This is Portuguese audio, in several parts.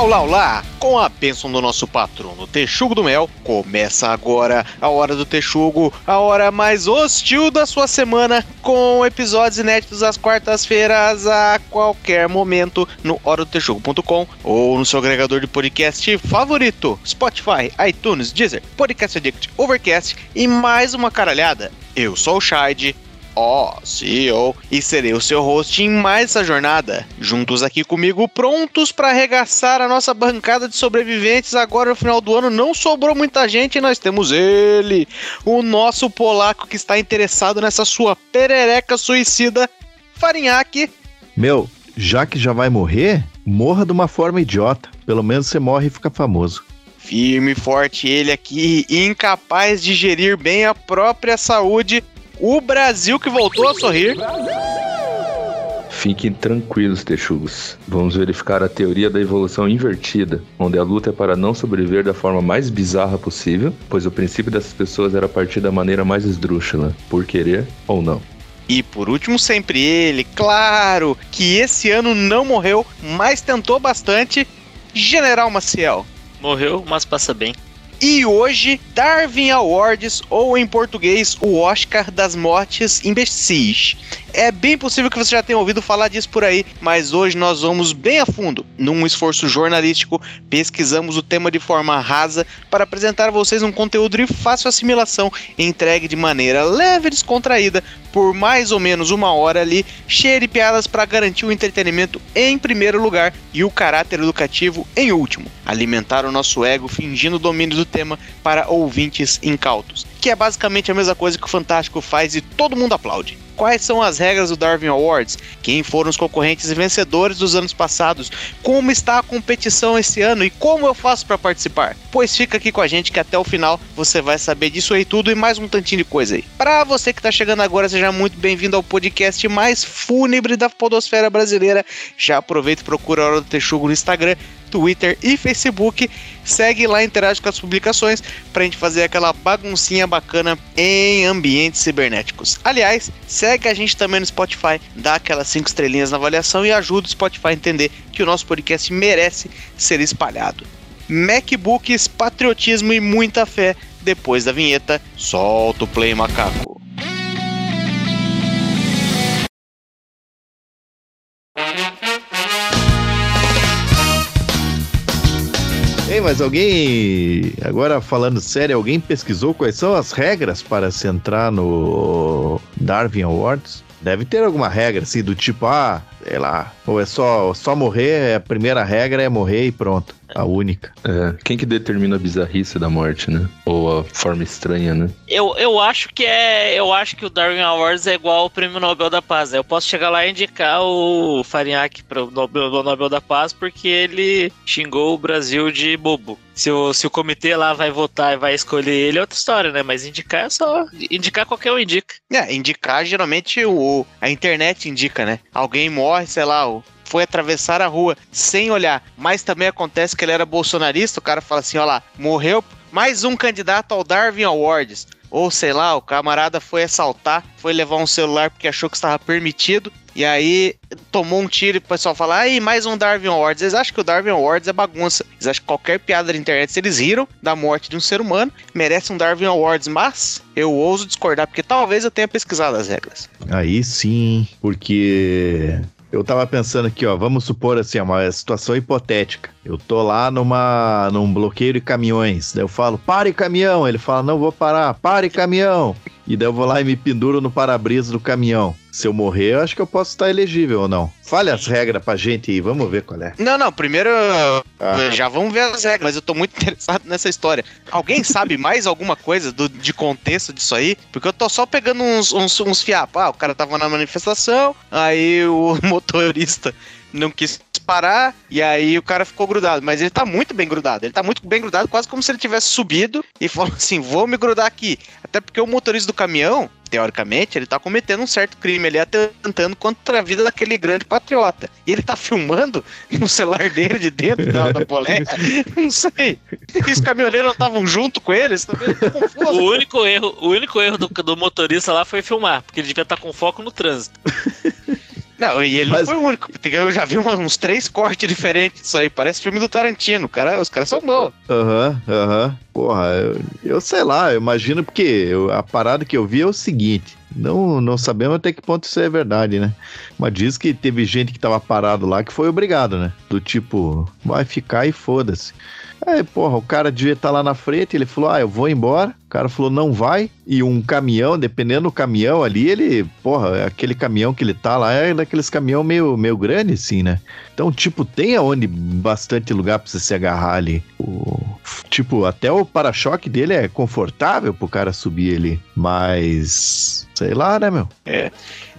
Olá, olá! Com a bênção do nosso patrono Texugo do Mel, começa agora a Hora do Texugo, a hora mais hostil da sua semana, com episódios inéditos às quartas-feiras a qualquer momento no horadotexugo.com ou no seu agregador de podcast favorito, Spotify, iTunes, Deezer, Podcast Addict, Overcast e mais uma caralhada. Eu sou o Shide ó, oh, CEO, e serei o seu host em mais essa jornada. Juntos aqui comigo, prontos para arregaçar a nossa bancada de sobreviventes. Agora no final do ano não sobrou muita gente e nós temos ele, o nosso polaco que está interessado nessa sua perereca suicida, Farinhaque. Meu, já que já vai morrer, morra de uma forma idiota. Pelo menos você morre e fica famoso. Firme e forte ele aqui, incapaz de gerir bem a própria saúde o Brasil que voltou a sorrir. Fiquem tranquilos, texugos. Vamos verificar a teoria da evolução invertida, onde a luta é para não sobreviver da forma mais bizarra possível, pois o princípio dessas pessoas era partir da maneira mais esdrúxula, por querer ou não. E por último, sempre ele, claro, que esse ano não morreu, mas tentou bastante, General Maciel. Morreu, mas passa bem. E hoje, Darwin Awards, ou em português, o Oscar das Mortes Imbecis. É bem possível que você já tenha ouvido falar disso por aí, mas hoje nós vamos bem a fundo. Num esforço jornalístico, pesquisamos o tema de forma rasa para apresentar a vocês um conteúdo de fácil assimilação, entregue de maneira leve e descontraída, por mais ou menos uma hora ali, cheia de piadas para garantir o entretenimento em primeiro lugar e o caráter educativo em último. Alimentar o nosso ego fingindo domínio do tema para ouvintes incautos, que é basicamente a mesma coisa que o Fantástico faz e todo mundo aplaude quais são as regras do Darwin Awards, quem foram os concorrentes e vencedores dos anos passados, como está a competição esse ano e como eu faço para participar. Pois fica aqui com a gente que até o final você vai saber disso aí tudo e mais um tantinho de coisa aí. Para você que está chegando agora, seja muito bem-vindo ao podcast mais fúnebre da podosfera brasileira. Já aproveita e procura a Hora do Texugo no Instagram Twitter e Facebook. Segue lá, interage com as publicações para a gente fazer aquela baguncinha bacana em ambientes cibernéticos. Aliás, segue a gente também no Spotify, dá aquelas 5 estrelinhas na avaliação e ajuda o Spotify a entender que o nosso podcast merece ser espalhado. MacBooks, patriotismo e muita fé. Depois da vinheta, solta o play macaco. Mas alguém. Agora falando sério, alguém pesquisou quais são as regras para se entrar no Darwin Awards? Deve ter alguma regra, assim, do tipo, ah, sei lá, ou é só, só morrer, a primeira regra é morrer e pronto. A única. É, quem que determina a bizarrice da morte, né? Ou a forma estranha, né? Eu, eu acho que é. Eu acho que o Darwin Awards é igual ao Prêmio Nobel da Paz. Eu posso chegar lá e indicar o Farinhaque para o Nobel, Nobel da Paz porque ele xingou o Brasil de bobo. Se o, se o comitê lá vai votar e vai escolher ele, é outra história, né? Mas indicar é só. Indicar qualquer um indica. É, indicar geralmente o, a internet indica, né? Alguém morre, sei lá, o foi atravessar a rua sem olhar. Mas também acontece que ele era bolsonarista, o cara fala assim, ó lá, morreu mais um candidato ao Darwin Awards. Ou sei lá, o camarada foi assaltar, foi levar um celular porque achou que estava permitido. E aí tomou um tiro e o pessoal fala: aí, mais um Darwin Awards. Eles acham que o Darwin Awards é bagunça. Eles acham que qualquer piada da internet, se eles riram da morte de um ser humano, merece um Darwin Awards. Mas eu ouso discordar, porque talvez eu tenha pesquisado as regras. Aí sim, porque eu tava pensando aqui, ó, vamos supor assim, uma situação hipotética. Eu tô lá numa num bloqueio de caminhões. Daí eu falo, pare caminhão. Ele fala, não vou parar, pare caminhão. E daí eu vou lá e me penduro no para-brisa do caminhão. Se eu morrer, eu acho que eu posso estar elegível ou não. Fale as regras pra gente aí, vamos ver qual é. Não, não, primeiro ah. já vamos ver as regras, mas eu tô muito interessado nessa história. Alguém sabe mais alguma coisa do, de contexto disso aí? Porque eu tô só pegando uns, uns, uns fiapos. Ah, o cara tava na manifestação, aí o motorista não quis parar e aí o cara ficou grudado. Mas ele tá muito bem grudado. Ele tá muito bem grudado, quase como se ele tivesse subido e falou assim: vou me grudar aqui. Até porque o motorista do caminhão, teoricamente, ele tá cometendo um certo crime ali, atentando contra a vida daquele grande patriota. E ele tá filmando no celular dele de dentro da, da Não sei. E os caminhoneiros não estavam junto com eles? O único erro, o único erro do, do motorista lá foi filmar, porque ele devia estar tá com foco no trânsito. Não, e ele Mas- não foi o único. porque Eu já vi uns, três cortes diferentes disso aí. Parece filme do Tarantino. Cara, os caras são bons. Aham, aham. Porra, eu, eu sei lá, eu imagino porque eu- a parada que eu vi é o seguinte. Não, não sabemos até que ponto isso é verdade, né? Mas diz que teve gente que tava parado lá que foi obrigado, né? Do tipo, vai ficar e foda-se. Aí, porra, o cara devia estar lá na frente, ele falou, ah, eu vou embora. O cara falou, não vai. E um caminhão, dependendo do caminhão ali, ele, porra, aquele caminhão que ele tá lá é daqueles caminhão meio, meio grande, assim, né? Então, tipo, tem aonde bastante lugar pra você se agarrar ali. O- tipo, até o para-choque dele é confortável pro cara subir ali. Mas, sei lá, né, meu?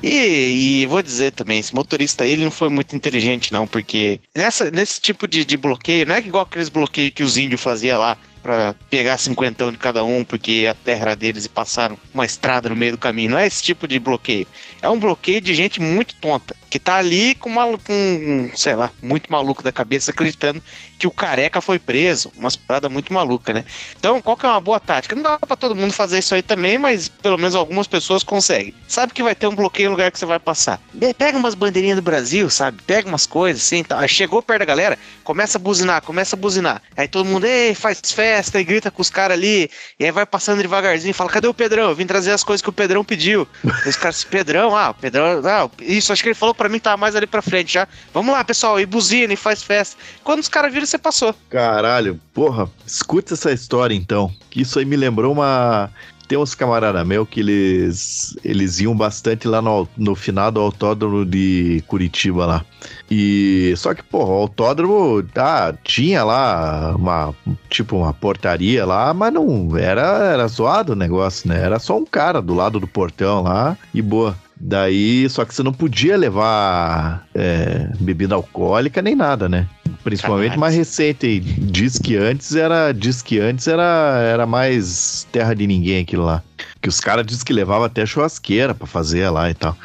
E, e vou dizer também, esse motorista ele não foi muito inteligente, não, porque nessa, nesse tipo de, de bloqueio, não é igual aqueles bloqueios que os índios faziam lá pra pegar cinquentão de cada um, porque a terra deles e passaram uma estrada no meio do caminho. Não é esse tipo de bloqueio. É um bloqueio de gente muito tonta, que tá ali com, uma, com sei lá, muito maluco da cabeça, acreditando que o careca foi preso. Umas paradas muito maluca, né? Então, qual que é uma boa tática? Não dá pra todo mundo fazer isso aí também, mas pelo menos algumas pessoas conseguem. Sabe que vai ter um bloqueio no lugar que você vai passar. Pega umas bandeirinhas do Brasil, sabe? Pega umas coisas assim, tá? Chegou perto da galera, começa a buzinar, começa a buzinar. Aí todo mundo, ei, faz festa e grita com os caras ali. E aí vai passando devagarzinho fala: cadê o Pedrão? Eu vim trazer as coisas que o Pedrão pediu. Os caras, Pedrão, ah, Pedrão, ah, isso, acho que ele falou pra mim tava mais ali pra frente já. Vamos lá, pessoal, e buzina e faz festa. Quando os caras viram, você passou. Caralho, porra, escuta essa história então. Que isso aí me lembrou uma. Tem uns camaradas meus que eles, eles iam bastante lá no, no final do autódromo de Curitiba lá. E só que, porra, o autódromo tá, tinha lá uma tipo uma portaria lá, mas não era, era zoado o negócio, né? Era só um cara do lado do portão lá e boa. Daí, só que você não podia levar é, bebida alcoólica nem nada, né? Principalmente Caralho. mais recente. aí. Diz que antes era. Diz que antes era, era mais terra de ninguém aquilo lá. Que os caras diz que levava até churrasqueira pra fazer lá e tal.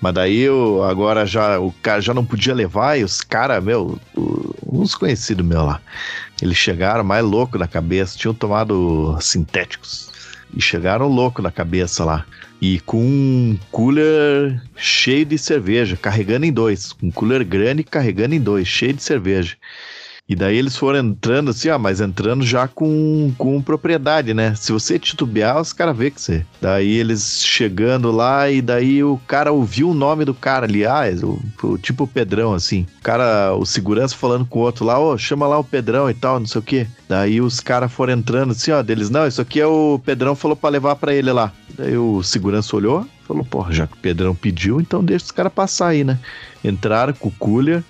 Mas daí eu, agora já o cara já não podia levar e os caras, meu, uns conhecidos meus lá. Eles chegaram mais louco na cabeça, tinham tomado sintéticos. E chegaram louco na cabeça lá. E com um cooler cheio de cerveja, carregando em dois. Um cooler grande carregando em dois, cheio de cerveja. E daí eles foram entrando assim, ó, mas entrando já com, com propriedade, né? Se você titubear, os caras vê que você. Daí eles chegando lá e daí o cara ouviu o nome do cara ali, ah, é o, o- tipo o Pedrão, assim. O cara, o segurança falando com o outro lá, ô, chama lá o Pedrão e tal, não sei o quê. Daí os caras foram entrando assim, ó, deles, não, isso aqui é o Pedrão falou pra levar pra ele lá. Daí o segurança olhou, falou, porra, já que o Pedrão pediu, então deixa os caras passar aí, né? Entraram com o cooler,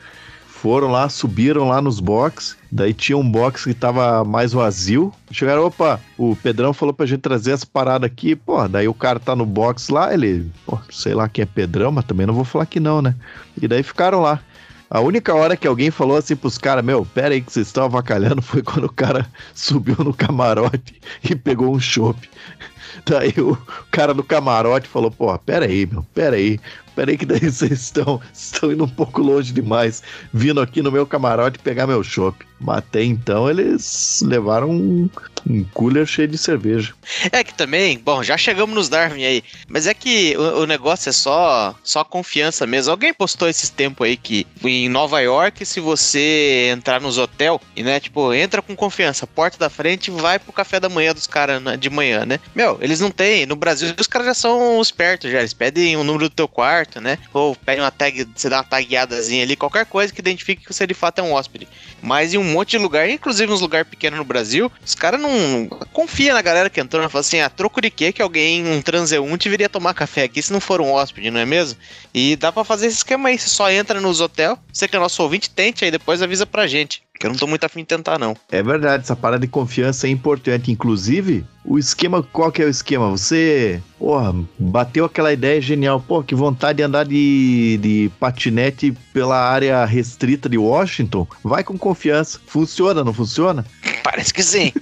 foram lá, subiram lá nos box. Daí tinha um box que tava mais vazio. Chegaram, opa, o Pedrão falou pra gente trazer essa parada aqui. Pô, daí o cara tá no box lá, ele, pô, sei lá quem é Pedrão, mas também não vou falar que não, né? E daí ficaram lá. A única hora que alguém falou assim pros caras, meu, pera aí que vocês estão avacalhando, foi quando o cara subiu no camarote e pegou um chopp. Daí o cara do camarote falou, pô, pera aí, meu, pera aí. Pera aí que daí vocês estão, estão indo um pouco longe demais, vindo aqui no meu camarote pegar meu chopp. Mas até então eles levaram um, um cooler cheio de cerveja. É que também, bom, já chegamos nos Darwin aí, mas é que o, o negócio é só só confiança mesmo. Alguém postou esses tempos aí que em Nova York, se você entrar nos hotel e, né, tipo, entra com confiança, porta da frente vai pro café da manhã dos caras né, de manhã, né? Meu, eles não têm, no Brasil os caras já são espertos já, eles pedem o número do teu quarto, né? Ou pedem uma tag, você dá uma tagueadazinha ali, qualquer coisa que identifique que você de fato é um hóspede. Mas em um monte de lugar, inclusive uns lugares pequenos no Brasil, os caras não confia na galera que entrou, né? Fala assim, a troco de quê que alguém, um transeunte, viria tomar café aqui se não for um hóspede, não é mesmo? E dá pra fazer esse esquema aí, você só entra nos hotel, você que é nosso ouvinte, tente aí, depois avisa pra gente. Que eu não tô muito afim de tentar, não. É verdade, essa parada de confiança é importante. Inclusive, o esquema, qual que é o esquema? Você, porra, bateu aquela ideia genial. Pô, que vontade de andar de, de patinete pela área restrita de Washington. Vai com confiança. Funciona, não funciona? Parece que sim.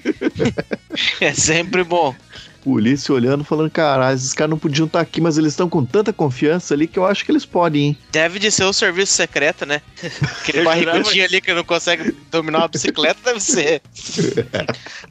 é sempre bom. Polícia olhando, falando, caralho, esses caras não podiam estar aqui, mas eles estão com tanta confiança ali que eu acho que eles podem, hein? Deve de ser o serviço secreto, né? Aquele barrigudinho ali que não consegue dominar uma bicicleta deve ser.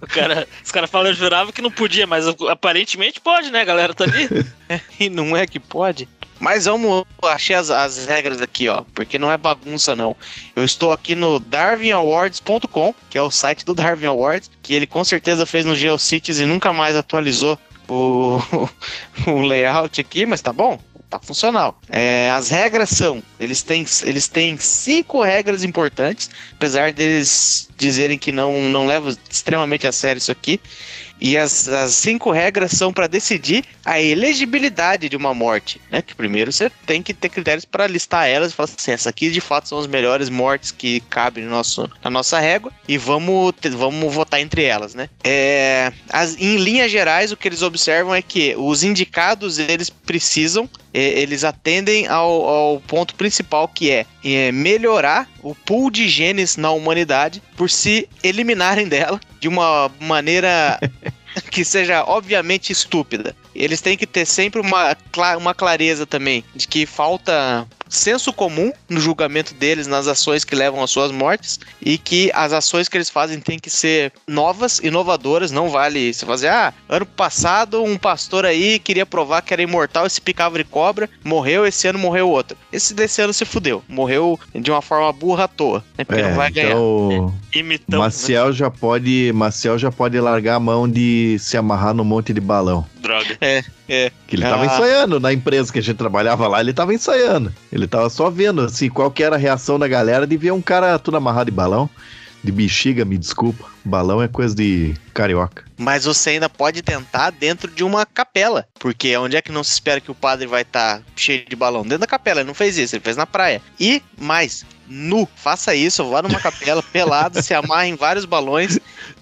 O cara, os caras falam, eu jurava que não podia, mas aparentemente pode, né? A galera tá ali. E não é que pode. Mas vamos, achei as, as regras aqui, ó, porque não é bagunça não. Eu estou aqui no darwinawards.com, que é o site do Darwin Awards, que ele com certeza fez no GeoCities e nunca mais atualizou o, o layout aqui, mas tá bom tá funcional. É, as regras são, eles têm, eles têm cinco regras importantes, apesar deles dizerem que não, não levam extremamente a sério isso aqui. E as, as cinco regras são para decidir a elegibilidade de uma morte. Né? Que primeiro você tem que ter critérios para listar elas e falar assim: essa aqui de fato são as melhores mortes que cabem no nosso, na nossa régua e vamos, vamos votar entre elas. Né? É, as, em linhas gerais, o que eles observam é que os indicados eles precisam, eles atendem ao, ao ponto principal que é, é melhorar o pool de genes na humanidade por se eliminarem dela de uma maneira que seja obviamente estúpida. Eles têm que ter sempre uma, uma clareza também de que falta senso comum no julgamento deles nas ações que levam às suas mortes e que as ações que eles fazem têm que ser novas, inovadoras, não vale você fazer, ah, ano passado um pastor aí queria provar que era imortal e se picava de cobra, morreu, esse ano morreu outro. Esse desse ano se fudeu, morreu de uma forma burra à toa, né, porque É, não vai ganhar. então, Imitão, né? Maciel já pode, Maciel já pode largar a mão de se amarrar no monte de balão. Droga. Que ele tava Ah. ensaiando na empresa que a gente trabalhava lá, ele tava ensaiando. Ele tava só vendo assim qual que era a reação da galera de ver um cara tudo amarrado de balão, de bexiga, me desculpa. Balão é coisa de carioca. Mas você ainda pode tentar dentro de uma capela. Porque onde é que não se espera que o padre vai estar cheio de balão? Dentro da capela, ele não fez isso, ele fez na praia. E mais, nu, faça isso, vá numa capela pelado, se amarre em vários balões,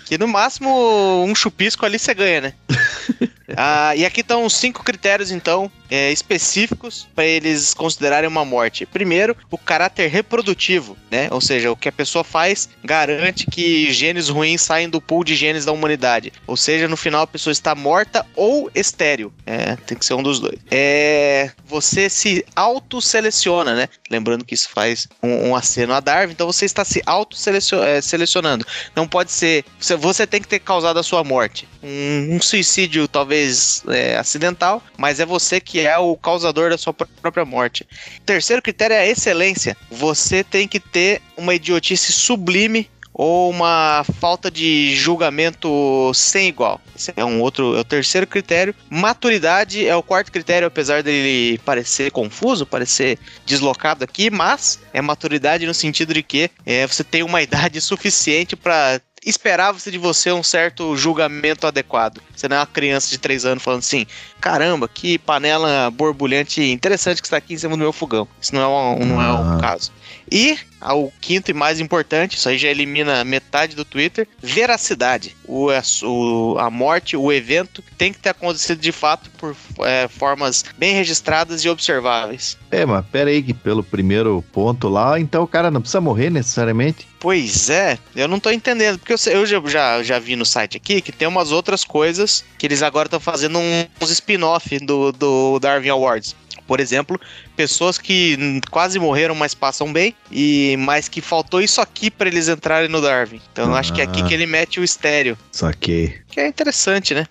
que no máximo um chupisco ali você ganha, né? Ah, e aqui estão os cinco critérios, então, é, específicos para eles considerarem uma morte. Primeiro, o caráter reprodutivo, né? Ou seja, o que a pessoa faz garante que genes ruins saem do pool de genes da humanidade. Ou seja, no final a pessoa está morta ou estéril. É, tem que ser um dos dois. É, você se auto-seleciona, né? Lembrando que isso faz um, um aceno a Darwin, então você está se auto-selecionando. Não pode ser. Você, você tem que ter causado a sua morte. Um, um suicídio, talvez é, acidental, mas é você que é o causador da sua pró- própria morte. Terceiro critério é a excelência. Você tem que ter uma idiotice sublime ou uma falta de julgamento sem igual. Esse é um outro, é o terceiro critério. Maturidade é o quarto critério, apesar dele parecer confuso, parecer deslocado aqui, mas é maturidade no sentido de que é, você tem uma idade suficiente para esperava-se de você um certo julgamento adequado. Você não é uma criança de 3 anos falando assim: caramba, que panela borbulhante interessante que está aqui em cima do meu fogão. Isso não é um, não é um Ah. caso. E o quinto e mais importante, isso aí já elimina metade do Twitter: veracidade. O, é, o- a morte, o evento, tem que ter acontecido de fato por é, formas bem registradas e observáveis. É, mas pera aí que pelo primeiro ponto lá, então o cara não precisa morrer necessariamente. Pois é, eu não tô entendendo, porque eu, eu já, já, já vi no site aqui que tem umas outras coisas que eles agora estão fazendo uns spin-off do, do Darwin Awards. Por exemplo, pessoas que quase morreram, mas passam bem, e mas que faltou isso aqui pra eles entrarem no Darwin. Então eu acho que é aqui Ah. que ele mete o estéreo, Saquei. que é interessante, né?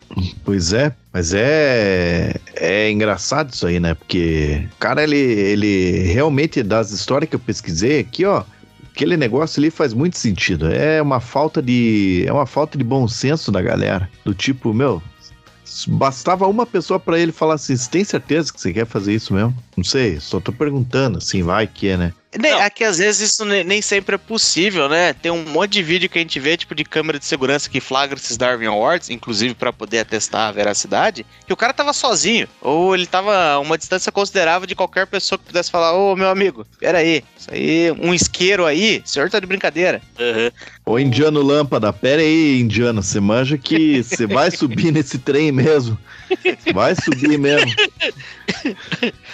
Pois é, mas é é engraçado isso aí, né? Porque o cara ele ele realmente das histórias que eu pesquisei aqui, ó, aquele negócio ali faz muito sentido. É uma falta de é uma falta de bom senso da galera, do tipo, meu, bastava uma pessoa pra ele falar assim, tem certeza que você quer fazer isso mesmo? Não sei, só tô perguntando, assim, vai que é, né? Nem- Não. É que às vezes isso ne- nem sempre é possível, né? Tem um monte de vídeo que a gente vê, tipo, de câmera de segurança que flagra esses Darwin Awards, inclusive pra poder atestar a veracidade, que o cara tava sozinho, ou ele tava a uma distância considerável de qualquer pessoa que pudesse falar, ô meu amigo, peraí, isso aí, um isqueiro aí, o senhor tá de brincadeira. Aham. Ô indiano lâmpada, pera aí, indiano, você manja que você vai subir nesse trem mesmo. Vai subir mesmo.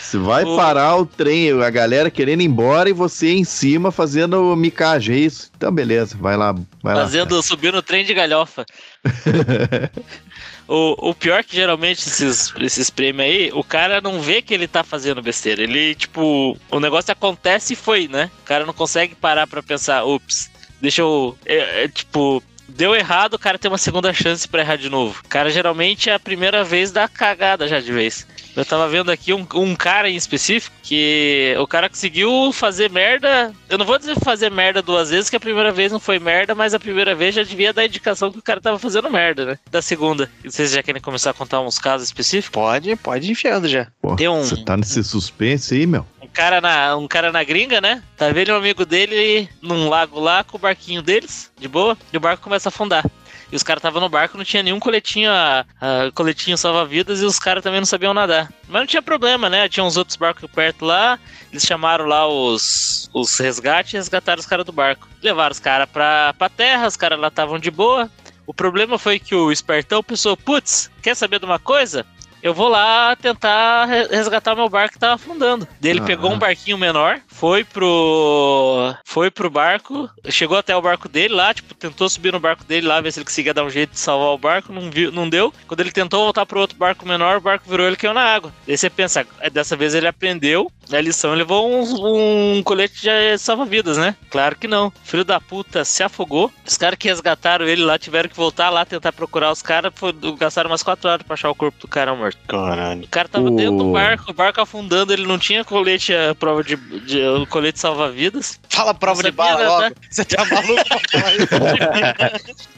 Você vai parar o trem, a galera querendo ir embora e você em cima fazendo micagem, é isso? Então beleza, vai lá, vai Fazendo, subindo o trem de galhofa. O, o pior é que geralmente esses, esses prêmios aí, o cara não vê que ele tá fazendo besteira. Ele, tipo, o negócio acontece e foi, né? O cara não consegue parar pra pensar, ups, deixa eu. é- é, tipo, Deu errado, o cara tem uma segunda chance pra errar de novo. O cara geralmente é a primeira vez da cagada já de vez. Eu tava vendo aqui um, um cara em específico que o cara conseguiu fazer merda. Eu não vou dizer fazer merda duas vezes, que a primeira vez não foi merda, mas a primeira vez já devia dar indicação que o cara tava fazendo merda, né? Da segunda. E vocês já querem começar a contar uns casos específicos? Pode, pode ir enfiando já. Pô, Tem um- Você tá nesse suspense aí, meu? Um cara na, um cara na gringa, né? Tá vendo um amigo dele num lago lá com o barquinho deles, de boa, e o barco começa a afundar. E os caras estavam no barco, não tinha nenhum coletinho, ah, ah, coletinho salva-vidas e os caras também não sabiam nadar. Mas não tinha problema, né? Tinha uns outros barcos perto lá, eles chamaram lá os, os resgates e resgataram os caras do barco. Levaram os caras pra, pra terra, os caras lá estavam de boa. O problema foi que o espertão pensou, putz, quer saber de uma coisa? Eu vou lá tentar re- resgatar meu barco que tava afundando. Daí Ele Ah. pegou um barquinho menor, foi pro. Foi pro barco, chegou até o barco dele lá, tipo, tentou subir no barco dele lá, ver se ele conseguia dar um jeito de salvar o barco, não, viu, não deu. Quando ele tentou voltar pro outro barco menor, o barco virou ele caiu na água. Daí você pensa, "Ah, dessa vez ele aprendeu a lição levou um, um colete de salva-vidas, né? Claro que não. Filho da puta se afogou. Os caras que resgataram ele lá tiveram que voltar lá tentar procurar os caras. Gastaram umas 4 horas pra achar o corpo do cara morto. Caralho. O cara tava O- dentro do barco, o barco afundando, ele não tinha colete a prova de, de o colete salva-vidas. Fala prova de bala nadar. logo. Você tá maluco?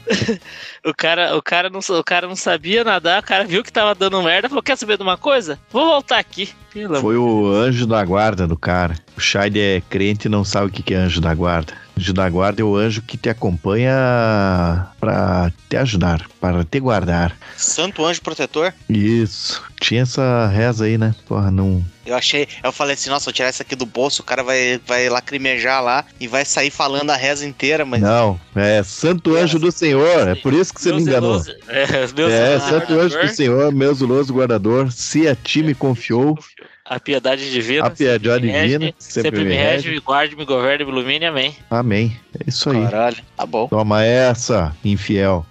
O cara, o cara não, o cara não sabia nadar, o cara viu que tava dando merda, falou: "Quer saber de uma coisa? Vou voltar aqui". Pelo Foi o anjo da guarda do cara. O Shide é crente e não sabe o que que é anjo da guarda. Anjo da guarda é o anjo que te acompanha pra te ajudar, para te guardar. Santo anjo protetor? Isso. Tinha essa reza aí, né? Porra, não. Eu achei, eu falei assim, nossa, vou tirar isso aqui do bolso, o cara vai, vai lacrimejar lá e vai sair falando a reza inteira, mas. Não, é Santo Anjo do Senhor. É por isso que você me enganou. zeloso- É, meu É, Santo Anjo do Senhor, meu zeloso guardador. Se a ti me confiou, A piedade divina. a piedade me rege, divina Sempre, me rege, me guarde, me governe, me ilumine, amém. Amém. É isso aí. Caralho, tá bom. Toma essa, infiel.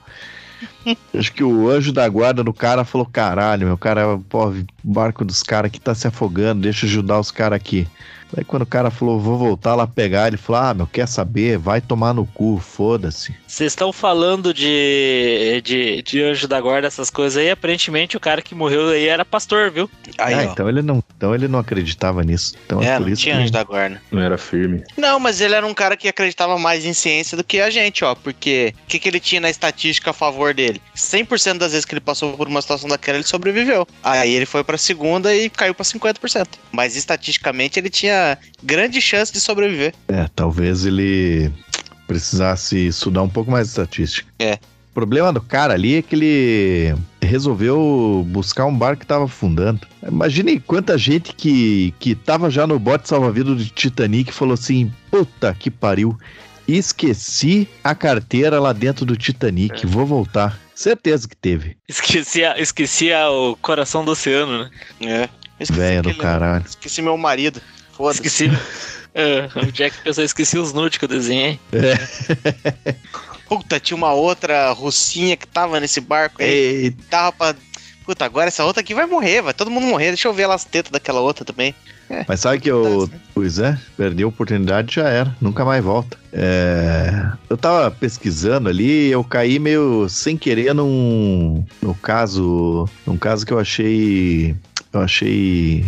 Acho que o anjo da guarda do cara falou: caralho, meu cara, pô, o barco dos caras aqui tá se afogando, deixa eu ajudar os caras aqui. Aí quando o cara falou, vou voltar lá pegar, ele falou: ah, meu, quer saber? Vai tomar no cu, foda-se. Vocês estão falando de, de, de anjo da guarda, essas coisas aí. Aparentemente o cara que morreu aí era pastor, viu? Aí, ah, ó. então ele não, então ele não acreditava nisso. Então é, É, por não isso tinha que- anjo da guarda. Não era firme. Não, mas ele era um cara que acreditava mais em ciência do que a gente, ó. Porque o que, que ele tinha na estatística a favor dele? 100% das vezes que ele passou por uma situação daquela, ele sobreviveu. Aí ele foi pra segunda e caiu pra 50%. Mas estatisticamente ele tinha grande chance de sobreviver. É, talvez ele precisasse estudar um pouco mais de estatística. É. O problema do cara ali é que ele resolveu buscar um barco que tava afundando. Imagine quanta gente que, que tava já no bote salva-vidas do Titanic falou assim: puta que pariu, esqueci a carteira lá dentro do Titanic, É. vou voltar. Certeza que teve. Esquecia, esquecia o coração do oceano, né? É. Esqueci Velho do caralho. Esqueci meu marido. Foda-se. Esqueci. É, o Jack pensou, esqueci os nudes que eu desenhei. Puta, tinha uma outra russinha que tava nesse barco aí. Eita, Tava pra. Puta, agora essa outra aqui vai morrer, vai todo mundo morrer. Deixa eu ver lá as tetas daquela outra também. Mas sabe que eu. Pois é, perdeu a oportunidade já era, nunca mais volta. É, eu tava pesquisando ali, eu caí meio sem querer num. No caso. Num caso que eu achei. Eu achei.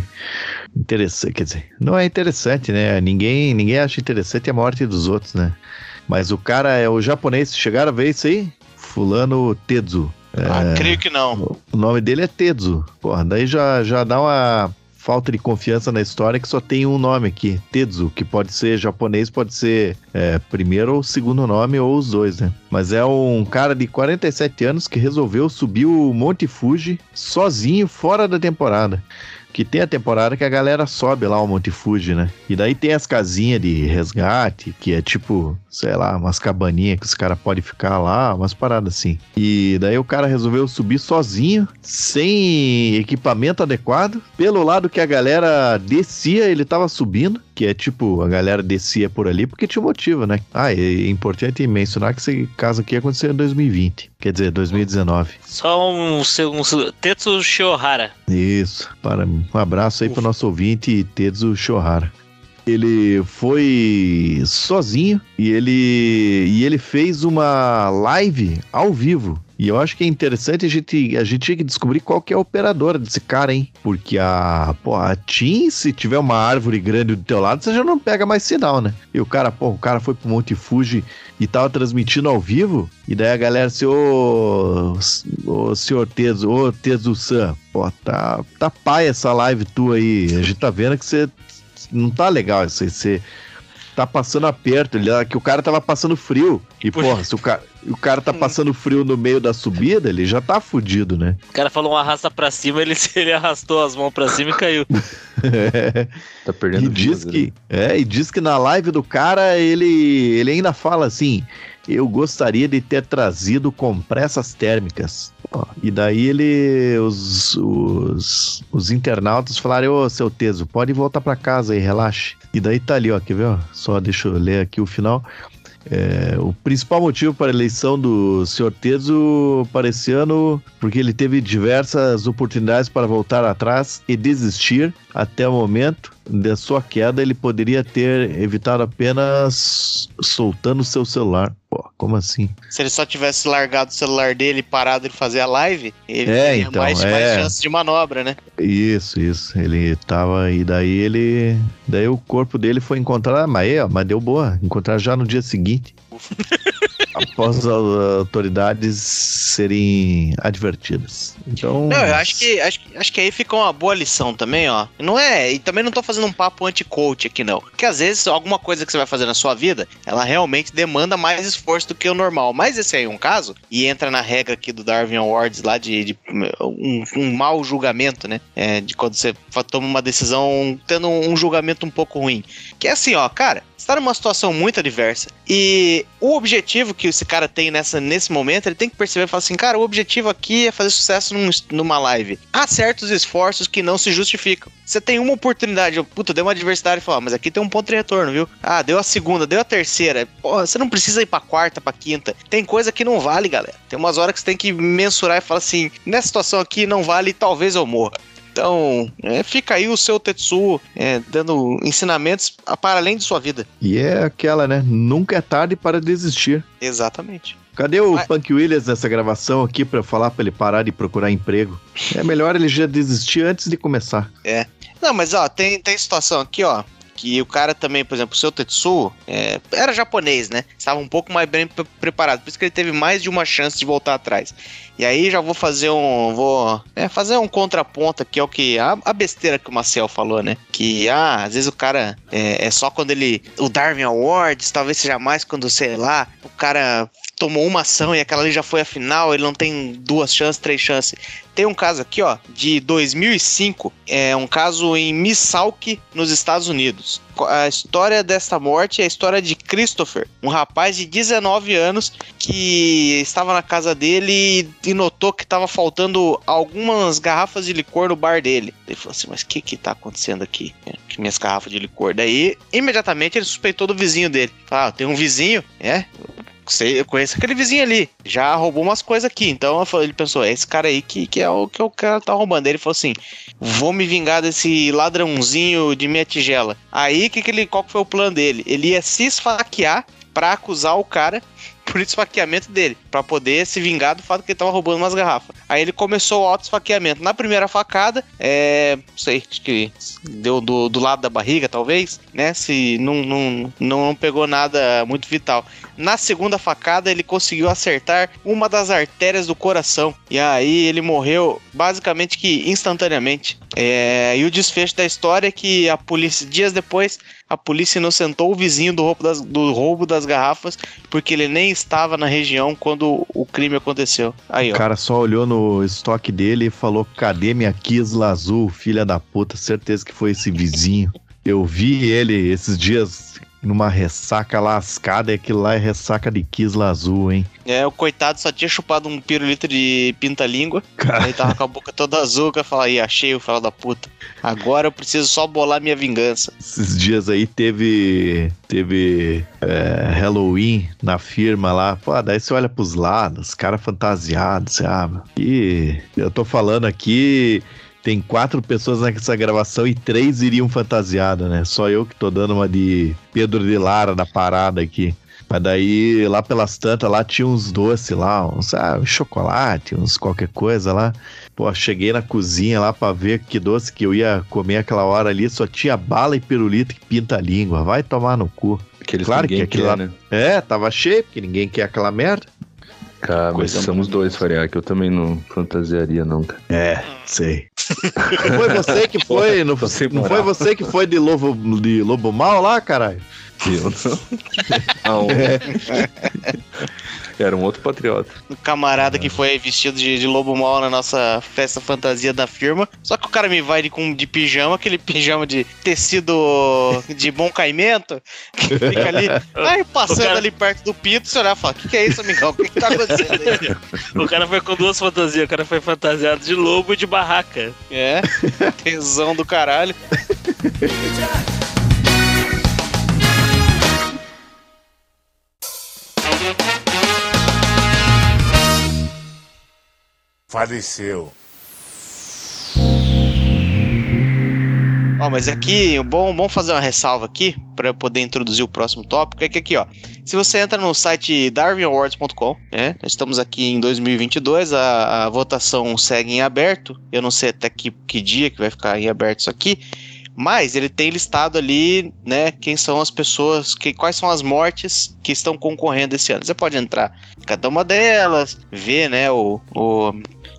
Interessante, quer dizer, não é interessante, né? Ninguém, ninguém acha interessante a morte dos outros, né? Mas o cara é o japonês, chegaram a ver isso aí? Fulano Tetsu. Ah, creio que não. O nome dele é Tetsu. Porra, daí já, já dá uma falta de confiança na história que só tem um nome aqui, Tetsu, que pode ser japonês, pode ser é, primeiro ou segundo nome, ou os dois, né? Mas é um cara de 47 anos que resolveu subir o Monte Fuji sozinho, fora da temporada. Que tem a temporada que a galera sobe lá o Monte Fuji, né? E daí tem as casinhas de resgate, que é tipo, sei lá, umas cabaninhas que os caras podem ficar lá, umas paradas assim. E daí o cara resolveu subir sozinho, sem equipamento adequado. Pelo lado que a galera descia, ele tava subindo, que é tipo, a galera descia por ali porque tinha motivo, né? Ah, é importante mencionar que esse caso aqui aconteceu em 2020, quer dizer, 2019. Só um, segundo. Tetsu Shiohara. Isso. Para, um abraço aí pro nosso ouvinte, Tetsu Shohara. Ele foi sozinho e ele, e ele fez uma live ao vivo. E eu acho que é interessante a gente, a gente tinha que descobrir qual que é a operadora desse cara, hein? Porque a, pô, a TIM, se tiver uma árvore grande do teu lado, você já não pega mais sinal, né? E o cara, pô, o cara foi pro Monte Fuji e tava transmitindo ao vivo, e daí a galera assim, ô, ô senhor Teso, ô Teso Sam, pô, tá, tá pai essa live tua aí, a gente tá vendo que você não tá legal isso você tá passando aperto, ele, que o cara tava passando frio. E, porra, se o cara, o cara tá passando frio no meio da subida, ele já tá fudido, né? O cara falou um arrasta pra cima, ele, ele arrastou as mãos pra cima e caiu. é. Tá perdendo E diz vidas, que, né? é, e diz que na live do cara, ele, ele ainda fala assim: eu gostaria de ter trazido compressas térmicas. Ó, e daí ele, os, os, os internautas falaram: Ô seu Teso, pode voltar pra casa aí, relaxe. E daí tá ali, ó, quer ver? Ó? Só deixa eu ler aqui o final. É, o principal motivo para a eleição do senhor Teso para esse ano, porque ele teve diversas oportunidades para voltar atrás e desistir até o momento da sua queda, ele poderia ter evitado apenas soltando seu celular. Pô, como assim? Se ele só tivesse largado o celular dele e parado de fazer a live, ele É, teria então, mais, é. mais chance de manobra, né? Isso, isso. Ele tava. E daí ele. Daí o corpo dele foi encontrado. Ah, mas, é, mas deu boa. Encontrar já no dia seguinte. após as autoridades serem advertidas. Então. Não, eu acho que, acho, acho que aí fica uma boa lição também, ó. Não é, e também não tô fazendo um papo anti-coach aqui, não. Porque às vezes alguma coisa que você vai fazer na sua vida, ela realmente demanda mais esforço do que o normal. Mas esse aí é um caso, e entra na regra aqui do Darwin Awards lá de, de um, um mau julgamento, né? É, de quando você toma uma decisão tendo um julgamento um pouco ruim. Que é assim, ó, cara, você tá numa situação muito adversa. E o objetivo que esse cara tem nessa, nesse momento, ele tem que perceber e falar assim, cara, o objetivo aqui é fazer sucesso num- numa live. Há certos esforços que não se justificam. Você tem uma oportunidade, puta, deu uma adversidade e fala, "Ah, mas aqui tem um ponto de retorno, viu? Ah, deu a segunda, deu a terceira. Porra, você não precisa ir pra quarta, pra quinta. Tem coisa que não vale, galera. Tem umas horas que você tem que mensurar e falar assim, nessa situação aqui não vale, talvez eu morra. Então, é, fica aí o seu Tetsu é, dando ensinamentos para além de sua vida. E é aquela, né? Nunca é tarde para desistir. Exatamente. Cadê o Mas- Punk Williams nessa gravação aqui pra falar pra ele parar de procurar emprego? É melhor ele já desistir antes de começar. Não, mas ó, tem, tem situação aqui, ó. Que o cara também, por exemplo, o seu Tetsu é, era japonês, né? Estava um pouco mais bem pre- preparado. Por isso que ele teve mais de uma chance de voltar atrás. E aí já vou fazer um. Vou é, fazer um contraponto aqui ao que. A, a besteira que o Marcel falou, né? Que ah, às vezes o cara é, é só quando ele. O Darwin Awards, talvez seja mais quando, sei lá, o cara tomou uma ação e aquela ali já foi a final, ele não tem duas chances, três chances. Tem um caso aqui, ó, de 2005, é um caso em Missalk, nos Estados Unidos. A história dessa morte é a história de Christopher, um rapaz de 19 anos que estava na casa dele e notou que estava faltando algumas garrafas de licor no bar dele. Ele falou assim: Mas o que que tá acontecendo aqui? É, que minhas garrafas de licor. Daí, imediatamente, ele suspeitou do vizinho dele. Ah, tem um vizinho, é? Sei, eu conheço aquele vizinho ali. Já roubou umas coisas aqui. Então ele pensou: é esse cara aí que, que é o que o cara tá roubando. Aí ele falou assim: vou me vingar desse ladrãozinho de minha tigela. Aí que que ele, qual que foi o plano dele? Ele ia se esfaquear pra acusar o cara por esfaqueamento dele, Pra poder se vingar do fato que ele tava roubando umas garrafas. Aí ele começou o auto-esfaqueamento. Na primeira facada, é. Não sei, acho que deu do, do lado da barriga, talvez, né? Se não, não, não pegou nada muito vital. Na segunda facada, ele conseguiu acertar uma das artérias do coração. E aí ele morreu basicamente que instantaneamente. É, e o desfecho da história é que a polícia, dias depois, a polícia inocentou o vizinho do roubo das, do roubo das garrafas, porque ele nem estava na região quando o crime aconteceu. Aí, O ó. cara só olhou no estoque dele e falou: cadê minha Kisla azul, filha da puta? Certeza que foi esse vizinho. Eu vi ele esses dias numa ressaca lascada, e aquilo lá é ressaca de Kisla azul, hein? É, o coitado só tinha chupado um pirulito de pinta-língua. Aí tava com a boca toda azul, que eu falei, aí, achei o filho da puta. Agora eu preciso só bolar minha vingança. esses dias aí teve teve é, Halloween na firma lá. Pô, daí você olha pros lados, cara fantasiado, você abre. E eu tô falando aqui. Tem quatro pessoas nessa gravação e três iriam fantasiada, né? Só eu que tô dando uma de Pedro de Lara da parada aqui. Mas daí, lá pelas tantas, lá tinha uns doces lá, uns ah, chocolate, uns qualquer coisa lá. Pô, cheguei na cozinha lá pra ver que doce que eu ia comer aquela hora ali, só tinha bala e pirulito que pinta a língua. Vai tomar no cu. Aqueles Claro que aquilo quer, lá- né? É, tava cheio, porque ninguém quer aquela merda. Cara, mas somos dois, Fariac. Eu também não fantasiaria, não, cara. É, sei. Não foi você que foi, não, não foi você que foi de lobo, de lobo mal lá, caralho? Eu não. Aonde? Era um outro patriota. Um camarada que foi vestido de, de lobo mal na nossa festa fantasia da firma. Só que o cara me vai de, com, de pijama, aquele pijama de tecido de bom caimento, que fica ali, aí passando cara- ali perto do pito, você olhar e fala: O que, que é isso, amigão? O que, que tá acontecendo aí? O cara foi com duas fantasias. O cara foi fantasiado de lobo e de barraca. É, tesão do caralho. Faleceu. Ó, mas aqui, bom, bom fazer uma ressalva aqui para poder introduzir o próximo tópico. É que aqui, ó, se você entra no site darwinawards.com, né? Nós estamos aqui em 2022, a, a votação segue em aberto. Eu não sei até que, que dia que vai ficar em aberto isso aqui. Mas ele tem listado ali, né, quem são as pessoas, que, quais são as mortes que estão concorrendo esse ano. Você pode entrar em cada uma delas, ver, né, o, o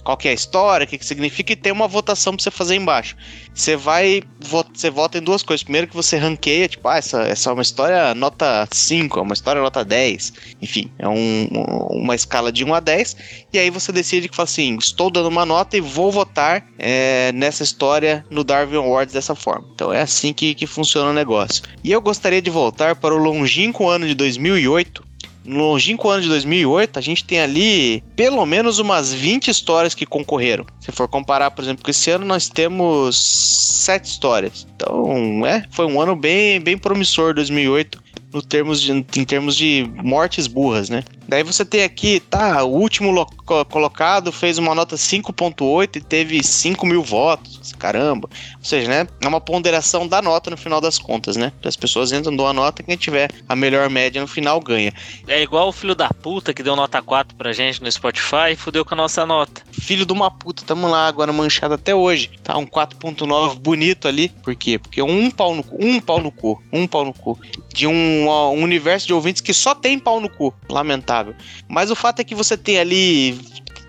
qual que é a história, o que, que significa, e tem uma votação pra você fazer embaixo. Você vai, vo- você vota em duas coisas. Primeiro que você ranqueia, tipo, ah, essa, essa é uma história nota 5, é uma história nota 10. Enfim, é um- uma escala de 1 a 10. E aí você decide que fala assim, estou dando uma nota e vou votar é, nessa história no Darwin Awards dessa forma. Então é assim que, que funciona o negócio. E eu gostaria de voltar para o longínquo ano de 2008, no longínquo ano de 2008, a gente tem ali pelo menos umas 20 histórias que concorreram. Se for comparar, por exemplo, com esse ano, nós temos sete histórias. Então, é, foi um ano bem, bem promissor 2008 no termos de, em termos de mortes burras, né? Daí você tem aqui, tá, o último lo- co- colocado fez uma nota 5.8 e teve 5 mil votos, caramba. Ou seja, né, é uma ponderação da nota no final das contas, né? As pessoas entram, dão a nota, quem tiver a melhor média no final ganha. É igual o filho da puta que deu nota 4 pra gente no Spotify e fudeu com a nossa nota. Filho de uma puta, tamo lá agora manchado até hoje. Tá um 4.9 bonito ali. Por quê? Porque um pau no cu, um pau no cu, um pau no cu. De um, um universo de ouvintes que só tem pau no cu. Lamentável. Mas o fato é que você tem ali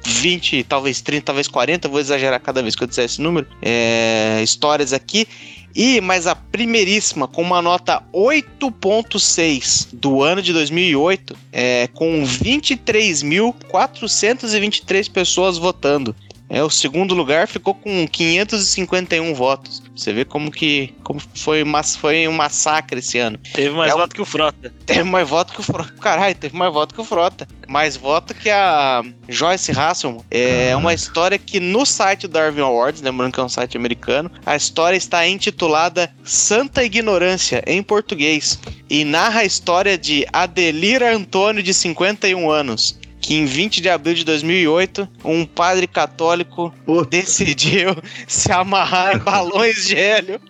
20, talvez 30, talvez 40, vou exagerar cada vez que eu disser esse número, é, histórias aqui. E, mas a primeiríssima, com uma nota 8.6 do ano de 2008, é, com 23.423 pessoas votando. É, o segundo lugar ficou com 551 votos. Você vê como que como foi, mas foi um massacre esse ano. Teve mais É voto que o Frota. Teve mais voto que o Frota. Caralho, teve mais voto que o Frota. Mais voto que a Joyce Hasselman. É uma história que no site do Darwin Awards, lembrando que é um site americano, a história está intitulada Santa Ignorância, em português. E narra a história de Adelira Antônio, de 51 anos. Que em 20 de abril de 2008, um padre católico Puta, decidiu se amarrar em balões de hélio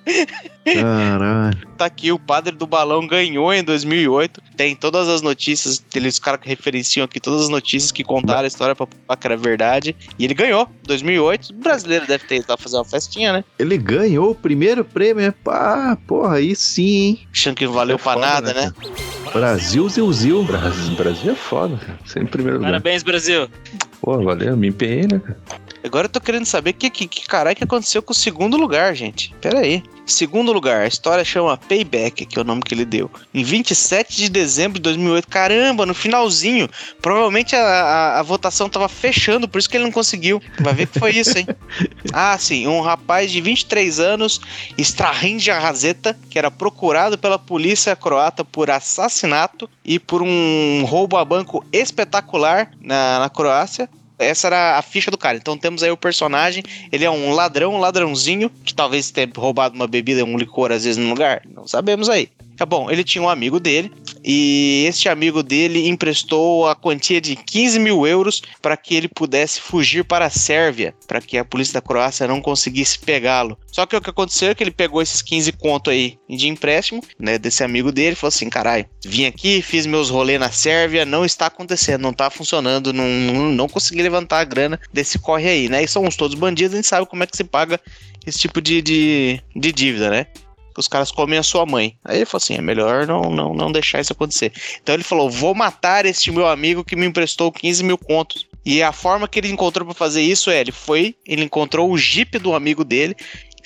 caralho. tá aqui, o padre do balão ganhou em 2008. Tem todas as notícias, eles, os caras que referenciam aqui todas as notícias que contaram a história pra provar que era verdade. E ele ganhou, 2008. O brasileiro deve ter ido fazer uma festinha, né? Ele ganhou o primeiro prêmio. é Pá, porra, aí sim, hein? Achando que não valeu É pra foda, nada, né, né? Brasil, Zil-Zil. Brasil, Brasil é foda, cara. Sempre em primeiro lugar. Parabéns, Brasil. Pô, valeu, me empenhei, né, cara? Agora eu tô querendo saber o que, que, que caralho que aconteceu com o segundo lugar, gente. Pera aí. Segundo lugar, a história chama Payback, que é o nome que ele deu. Em 27 de dezembro de 2008. Caramba, no finalzinho. Provavelmente a, a, a votação tava fechando, por isso que ele não conseguiu. Vai ver que foi isso, hein? ah, sim. Um rapaz de 23 anos, Strahinja Razeta, que era procurado pela polícia croata por assassinato e por um roubo a banco espetacular na, na Croácia. Essa era a ficha do cara. Então temos aí o personagem. Ele é um ladrão, um ladrãozinho, que talvez tenha roubado uma bebida, um licor às vezes no lugar. Não sabemos aí. Tá bom, ele tinha um amigo dele. e este amigo dele emprestou a quantia de 15 mil euros para que ele pudesse fugir para a Sérvia, para que a polícia da Croácia não conseguisse pegá-lo. Só que o que aconteceu é que ele pegou esses 15 conto aí de empréstimo, né, desse amigo dele, falou assim, caralho, vim aqui, fiz meus rolês na Sérvia, não está acontecendo, não está funcionando, não, não, não consegui levantar a grana desse corre aí, né? E somos todos bandidos, a gente sabe como é que se paga esse tipo de, de, de dívida, né? Os caras comem a sua mãe. Aí ele falou assim: é melhor não, não, não deixar isso acontecer. Então ele falou: vou matar este meu amigo que me emprestou 15 mil contos. E a forma que ele encontrou para fazer isso é: ele foi, ele encontrou o jeep do amigo dele,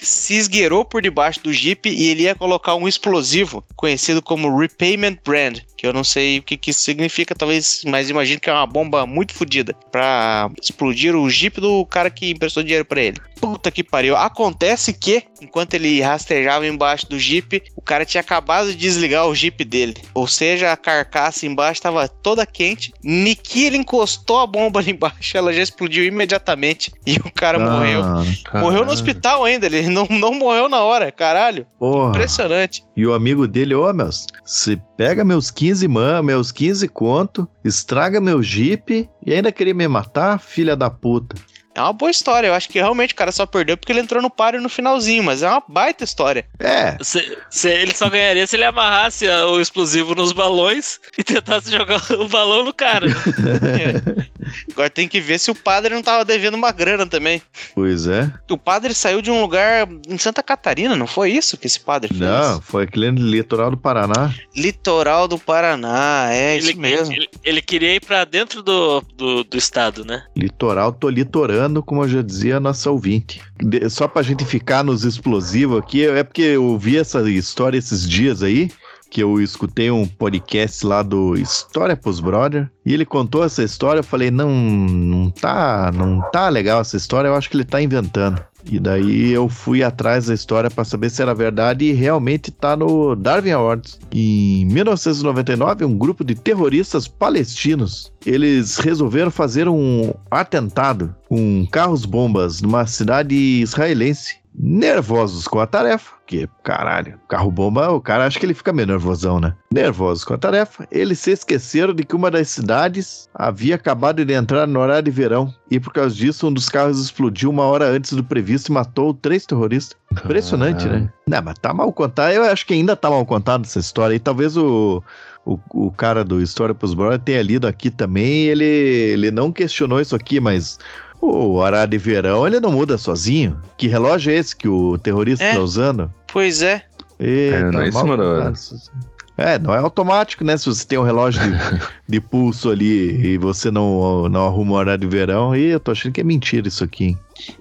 se esgueirou por debaixo do jeep e ele ia colocar um explosivo conhecido como Repayment Brand, que eu não sei o que, que isso significa, talvez, mas imagino que é uma bomba muito fodida para explodir o jeep do cara que emprestou dinheiro para ele. Puta que pariu. Acontece que, enquanto ele rastejava embaixo do jeep, o cara tinha acabado de desligar o jeep dele. Ou seja, a carcaça embaixo estava toda quente. Niki ele encostou a bomba ali embaixo, ela já explodiu imediatamente e o cara ah, morreu. Caralho. Morreu no hospital ainda, ele não, não morreu na hora, caralho. Porra. Impressionante. E o amigo dele, ô, oh, meus, se pega meus 15 man, meus 15 conto, estraga meu jeep e ainda queria me matar, filha da puta. É uma boa história. Eu acho que realmente o cara só perdeu porque ele entrou no páreo no finalzinho, mas é uma baita história. É. Se, se ele só ganharia se ele amarrasse o explosivo nos balões e tentasse jogar o balão no cara. é. Agora tem que ver se o padre não tava devendo uma grana também. Pois é. O padre saiu de um lugar em Santa Catarina, não foi isso que esse padre fez? Não, foi aquele litoral do Paraná. Litoral do Paraná, é ele, isso mesmo. Ele, ele, queria ir pra dentro do, do, do estado, né? Litoral, tô litorando como eu já dizia a nossa ouvinte. De, só pra gente ficar nos explosivos aqui, é porque eu vi essa história esses dias aí, que eu escutei um podcast lá do História pros Brother, e ele contou essa história, eu falei, não, não tá, não tá legal essa história, eu acho que ele tá inventando. E daí eu fui atrás da história para saber se era verdade e realmente tá no Darwin Awards. Em 1999, um grupo de terroristas palestinos, eles resolveram fazer um atentado com carros-bombas numa cidade israelense nervosos com a tarefa, que caralho, carro-bomba, o cara acha que ele fica meio nervosão, né? Nervosos com a tarefa, eles se esqueceram de que uma das cidades havia acabado de entrar no horário de verão e por causa disso um dos carros explodiu uma hora antes do previsto e matou três terroristas. Impressionante, né? Não, mas tá mal contado, eu acho que ainda tá mal contado essa história e talvez o o, o cara do História pros Brothers tenha lido aqui também, ele, ele não questionou isso aqui, mas o horário de verão ele não muda sozinho. Que relógio é esse que o terrorista é. tá usando? Pois é. Eita, é, não é isso, mano. É, não é automático, né? Se você tem um relógio de, de pulso ali e você não, não arruma o horário de verão, e eu tô achando que é mentira isso aqui.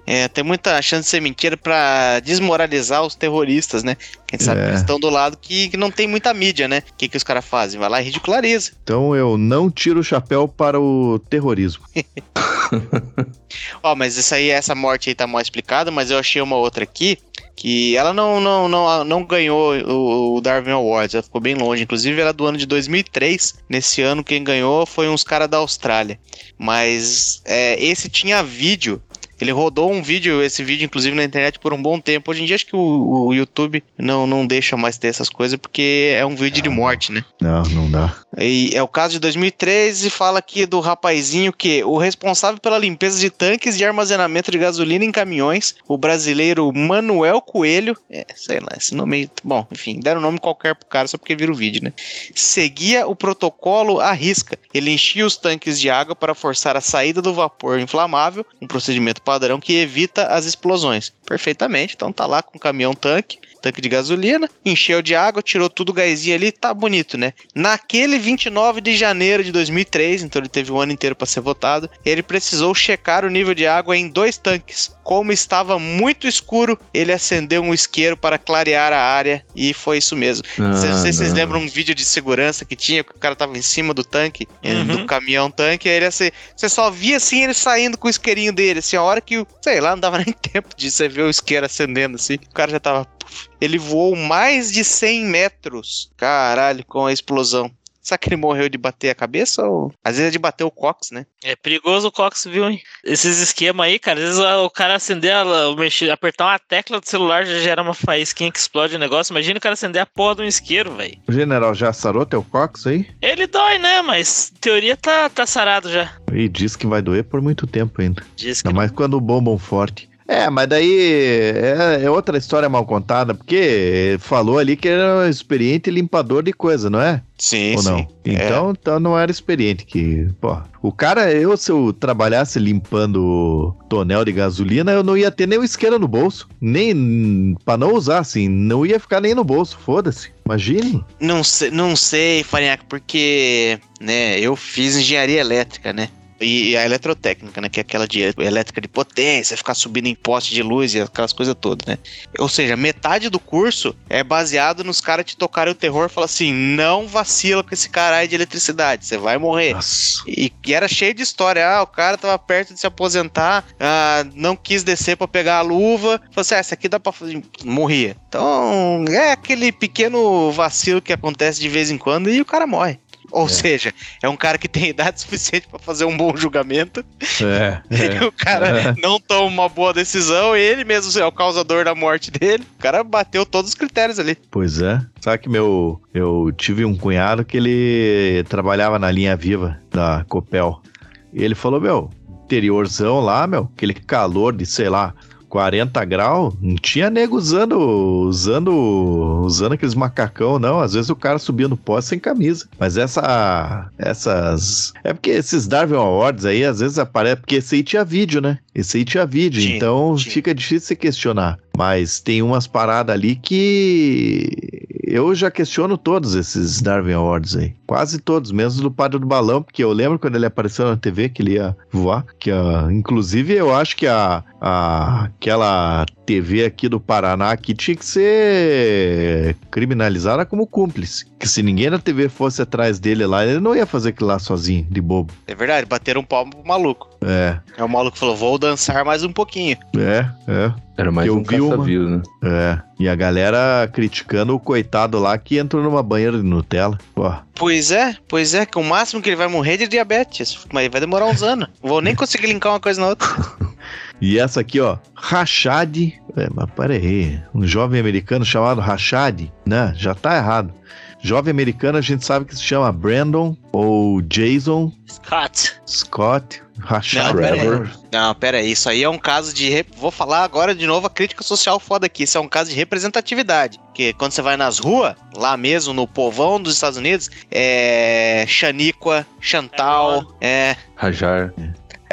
É, tem muita chance de ser mentira para desmoralizar os terroristas, né? Quem sabe é. que eles estão do lado que, que não tem muita mídia, né? O que, que os caras fazem? Vai lá e ridiculariza. Então eu não tiro o chapéu para o terrorismo. Ó, mas isso aí, essa morte aí tá mal explicada, mas eu achei uma outra aqui que ela não, não, não, não ganhou o, Darwin Awards, ela ficou bem longe. Inclusive, ela é do ano de 2003. Nesse ano, quem ganhou foi uns caras da Austrália. Mas é, esse tinha vídeo ele rodou um vídeo, esse vídeo, inclusive, na internet por um bom tempo. Hoje em dia, acho que o, o YouTube não, não deixa mais ter essas coisas, porque é um vídeo de morte, né? Não, não dá. E é o caso de 2013, fala aqui do rapazinho que o responsável pela limpeza de tanques de armazenamento de gasolina em caminhões, o brasileiro Manuel Coelho, é, sei lá, esse nome, bom, enfim, deram nome qualquer pro cara só porque vira o vídeo, né? Seguia o protocolo à risca. Ele enchia os tanques de água para forçar a saída do vapor inflamável, um procedimento padrão que evita as explosões. Perfeitamente, então tá lá com o caminhão tanque, tanque de gasolina, encheu de água, tirou tudo o gásinho ali, tá bonito, né? Naquele 29 de janeiro de 2003, então ele teve um ano inteiro para ser votado, ele precisou checar o nível de água em dois tanques. Como estava muito escuro, ele acendeu um isqueiro para clarear a área e foi isso mesmo. Ah, não sei se vocês lembram um vídeo de segurança que tinha, que o cara tava em cima do tanque, eh, uhum. do caminhão tanque, aí ele assim, você só via assim ele saindo com o isqueirinho dele, assim, a hora que, sei lá, não dava nem tempo de você ver o isqueiro acendendo assim, o cara já tava ele voou mais de 100 metros, caralho, com a explosão. Será que ele morreu de bater a cabeça ou. Às vezes é de bater o cox, né? É perigoso o Cox, viu, hein? Esses esquemas aí, cara, às vezes o cara acender, a, mexer, apertar uma tecla do celular já gera uma faísquinha que explode o negócio. Imagina o cara acender a porra de um isqueiro, velho. O general já sarou teu cox aí? Ele dói, né? Mas teoria tá, tá sarado já. E diz que vai doer por muito tempo ainda. Diz que Ainda mais quando bombam forte. É, mas daí é, é outra história mal contada, porque falou ali que era um experiente limpador de coisa, não é? Sim, Ou não? sim. Então, então não era experiente que, pô, o cara, eu se eu trabalhasse limpando tonel de gasolina, eu não ia ter nem o isqueiro no bolso, nem pra não usar assim, não ia ficar nem no bolso, foda-se. Imagine. Não sei, não sei, Farinhaque, porque, né, eu fiz engenharia elétrica, né? E a eletrotécnica, né? Que é aquela de elétrica de potência, ficar subindo em poste de luz e aquelas coisas todas, né? Ou seja, metade do curso é baseado nos caras te tocarem o terror e falar assim: não vacila com esse cara aí de eletricidade, você vai morrer. E, e era cheio de história. Ah, o cara tava perto de se aposentar, ah, não quis descer pra pegar a luva. Falou assim: ah, essa aqui dá pra fazer. Morria. Então, é aquele pequeno vacilo que acontece de vez em quando e o cara morre. Ou seja, é um cara que tem idade suficiente pra fazer um bom julgamento. É. E o cara não toma uma boa decisão, ele mesmo é o causador da morte dele. O cara bateu todos os critérios ali. Pois é. Sabe que meu. Eu tive um cunhado que ele trabalhava na linha viva da Copel. E ele falou: Meu, interiorzão lá, meu, aquele calor de, sei lá, 40 graus, não tinha nego usando, usando, usando aqueles macacão, não. Às vezes o cara subia no poste sem camisa. Mas essa, essas, é porque esses Darwin Awards aí, às vezes aparece, porque esse aí tinha vídeo, né? Esse aí tinha vídeo, então fica difícil você questionar. Mas tem umas paradas ali que eu já questiono todos esses Darwin Awards aí. Quase todos, menos do Padre do Balão, porque eu lembro quando ele apareceu na TV que ele ia voar. Que, ah, inclusive, eu acho que a, a, aquela TV aqui do Paraná aqui tinha que ser criminalizada como cúmplice. Que se ninguém na TV fosse atrás dele lá, ele não ia fazer aquilo lá sozinho, de bobo. É verdade, bateram um palmo pro maluco. É, Aí o maluco falou: vou dançar mais um pouquinho. é, é. Era mais Eu um vi uma- caça-view, né? É, e a galera criticando o coitado lá que entrou numa banheira de Nutella. Pô, Pois é, pois é, que o máximo que ele vai morrer é de diabetes. Mas vai demorar uns anos. Vou nem conseguir linkar uma coisa na outra. E essa aqui, ó, Rashad. É, mas peraí. Um jovem americano chamado Rashad, né? Já tá errado. Jovem americano a gente sabe que se chama Brandon ou Jason Scott. Scott Rashad. Não, pera aí. Trevor. Não, pera aí, isso aí é um caso de. re- Vou falar agora de novo a crítica social foda aqui. Isso é um caso de representatividade. Porque quando você vai nas ruas, lá mesmo, no povão dos Estados Unidos, é. Xaniqua, Chantal, é. Rajar.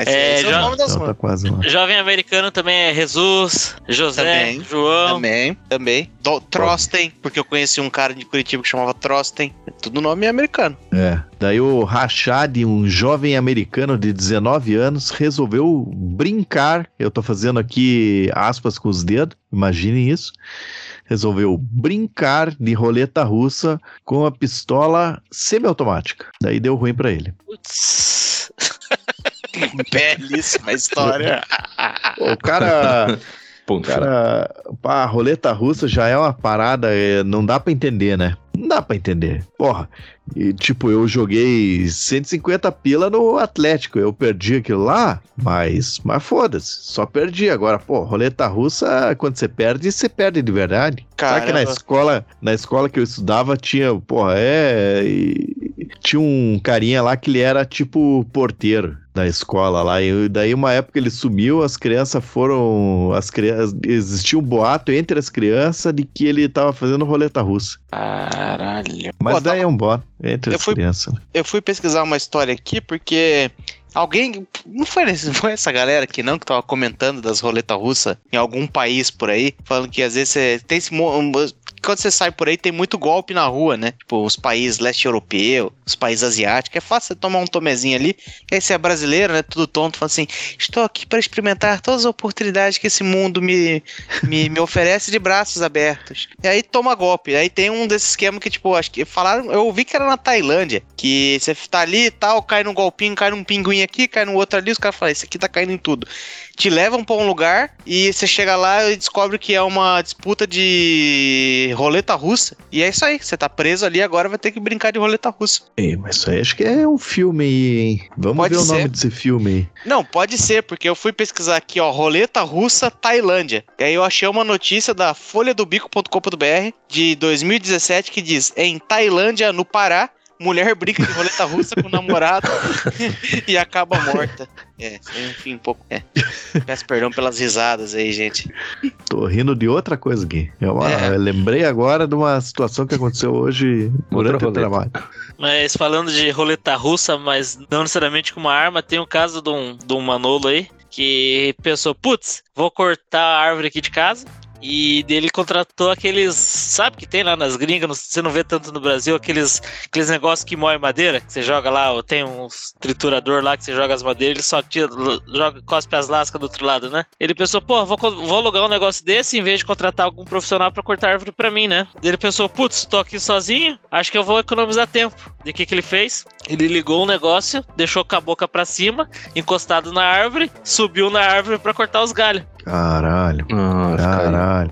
Esse, É, esse é o já- nome das Então tá quase lá. Jovem americano também é Jesus, José, Também, João. Também, também. Do, Trosten, porque eu conheci um cara de Curitiba que chamava Trosten. É tudo nome americano. É. Daí o Rashad, um jovem americano de 19 anos, resolveu brincar. Eu tô fazendo aqui aspas com os dedos, imaginem isso. Resolveu brincar de roleta russa com a pistola semiautomática. Daí deu ruim pra ele. Putz. Belíssima história. O cara, Ponto cara, pá, a roleta russa já é uma parada, é, não dá pra entender, né? Não dá pra entender. Porra, e, tipo, eu joguei 150 pila no Atlético, eu perdi aquilo lá, mas, mas foda-se, só perdi. Agora, pô, roleta russa, quando você perde, você perde de verdade. Sabe que na Caramba. escola, na escola que eu estudava tinha, porra, é. e- tinha um carinha lá que ele era tipo porteiro da escola lá. E daí, uma época ele sumiu, as crianças foram. As crianças. Existia um boato entre as crianças de que ele tava fazendo roleta russa. Caralho. Mas Pô, daí tá- é um boato entre Eu as fui- crianças. né? eu fui pesquisar uma história aqui porque alguém. Não foi, não foi essa galera aqui não que tava comentando das roletas russas em algum país por aí, falando que às vezes você tem esse. Quando você sai por aí, tem muito golpe na rua, né? Tipo, os países leste europeu, os países asiáticos. É fácil você tomar um tomezinho ali. E aí você é brasileiro, né? Tudo tonto, fala assim: estou aqui para experimentar todas as oportunidades que esse mundo me, me, me oferece de braços abertos. E aí toma golpe. Aí tem um desses esquemas que, tipo, acho que falaram. Eu ouvi que era na Tailândia. Que você tá ali e tal, cai num golpinho, cai num pinguim aqui, cai no outro ali. Os caras falam: Isso aqui tá caindo em tudo. Te levam pra um lugar e você chega lá e descobre que é uma disputa de roleta russa. E é isso aí, você tá preso ali, agora vai ter que brincar de roleta russa. Ei, mas isso aí acho que é um filme aí, hein? Vamos Pode ver o ser. nome desse filme aí. Não, pode ser, porque eu fui pesquisar aqui, ó, roleta russa Tailândia. E aí eu achei uma notícia da folhadobico.com.br de 2017 que diz: em Tailândia, no Pará, mulher brinca de roleta russa com o namorado e acaba morta. É, enfim, um pouco. É. Peço perdão pelas risadas aí, gente. Tô rindo de outra coisa aqui. É uma- É. eu lembrei agora de uma situação que aconteceu hoje durante o trabalho. Mas falando de roleta russa, mas não necessariamente com uma arma, tem o caso de um, de um Manolo aí que pensou, putz, vou cortar a árvore aqui de casa. E dele contratou aqueles, sabe que tem lá nas gringas, você não vê tanto no Brasil, aqueles, aqueles negócios que moem madeira, que você joga lá, ou tem um triturador lá que você joga as madeiras, ele só tira, joga, cospe as lascas do outro lado, né? Ele pensou, pô, vou, vou alugar um negócio desse em vez de contratar algum profissional pra cortar árvore pra mim, né? Ele pensou, putz, tô aqui sozinho, acho que eu vou economizar tempo. De que que ele fez? Ele ligou um negócio, deixou com a boca pra cima, encostado na árvore, subiu na árvore pra cortar os galhos. Caralho, Nossa, cara. caralho.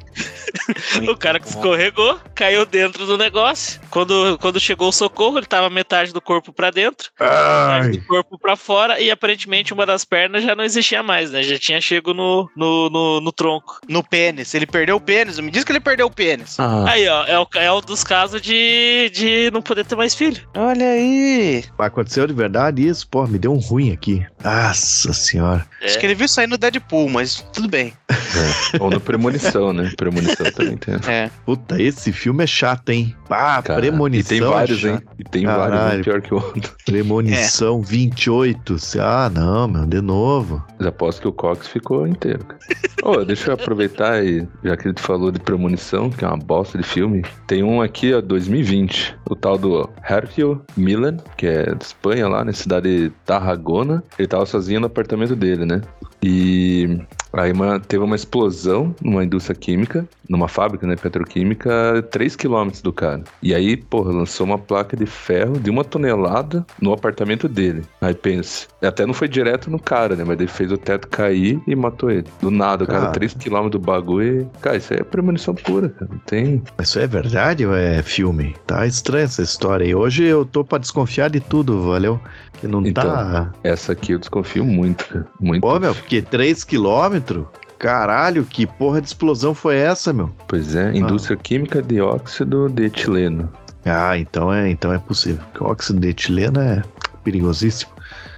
O cara que escorregou, caiu dentro do negócio. Quando, quando chegou o socorro, ele tava metade do corpo pra dentro, metade Ai. do corpo pra fora e aparentemente uma das pernas já não existia mais, né? Já tinha chego no, no, no, no tronco. No pênis, ele perdeu o pênis. Me diz que ele perdeu o pênis. Ah, Aí, ó, é o, é um dos casos de, de não poder ter mais filho. Olha aí. Aconteceu de verdade isso? Pô, me deu um ruim aqui. Nossa senhora. Acho que ele viu sair no Deadpool, mas tudo bem. é. Ou no Premonição, né? Premonição também tem. É. Puta, esse filme é chato, hein? Ah, Cara, premonição. E tem vários, é hein? E tem vários, Caralho. um pior que o outro. Premonição 28. Ah, não, meu, de novo. Mas aposto que o Cox ficou inteiro. cara. Ô, deixa eu aproveitar e, já que ele falou de Premonição, que é uma bosta de filme, tem um aqui, ó, 2020. O tal do Hercule Milan, que é de Espanha, lá na cidade de Tarragona. Ele tava sozinho no apartamento dele, né? E aí uma- teve uma explosão numa indústria química, numa fábrica, né, petroquímica, 3 quilômetros do cara. E aí, porra, lançou uma placa de ferro de uma tonelada no apartamento dele. Aí pensa, até não foi direto no cara, né, mas ele fez o teto cair e matou ele. Do nada, o cara, Cara. 3 quilômetros do bagulho e... Cara, isso aí é premonição pura, cara. Não tem... Isso é verdade ou é filme? Tá estranha essa história aí. Hoje eu tô pra desconfiar de tudo, valeu? Que não Então. tá. Essa aqui eu desconfio muito, cara. Muito. Pô, meu, porque 3 quilômetros? Caralho, que porra de explosão foi essa, meu? Pois é, indústria química de óxido de etileno. Ah, então é, então é possível. Porque o óxido de etileno é perigosíssimo.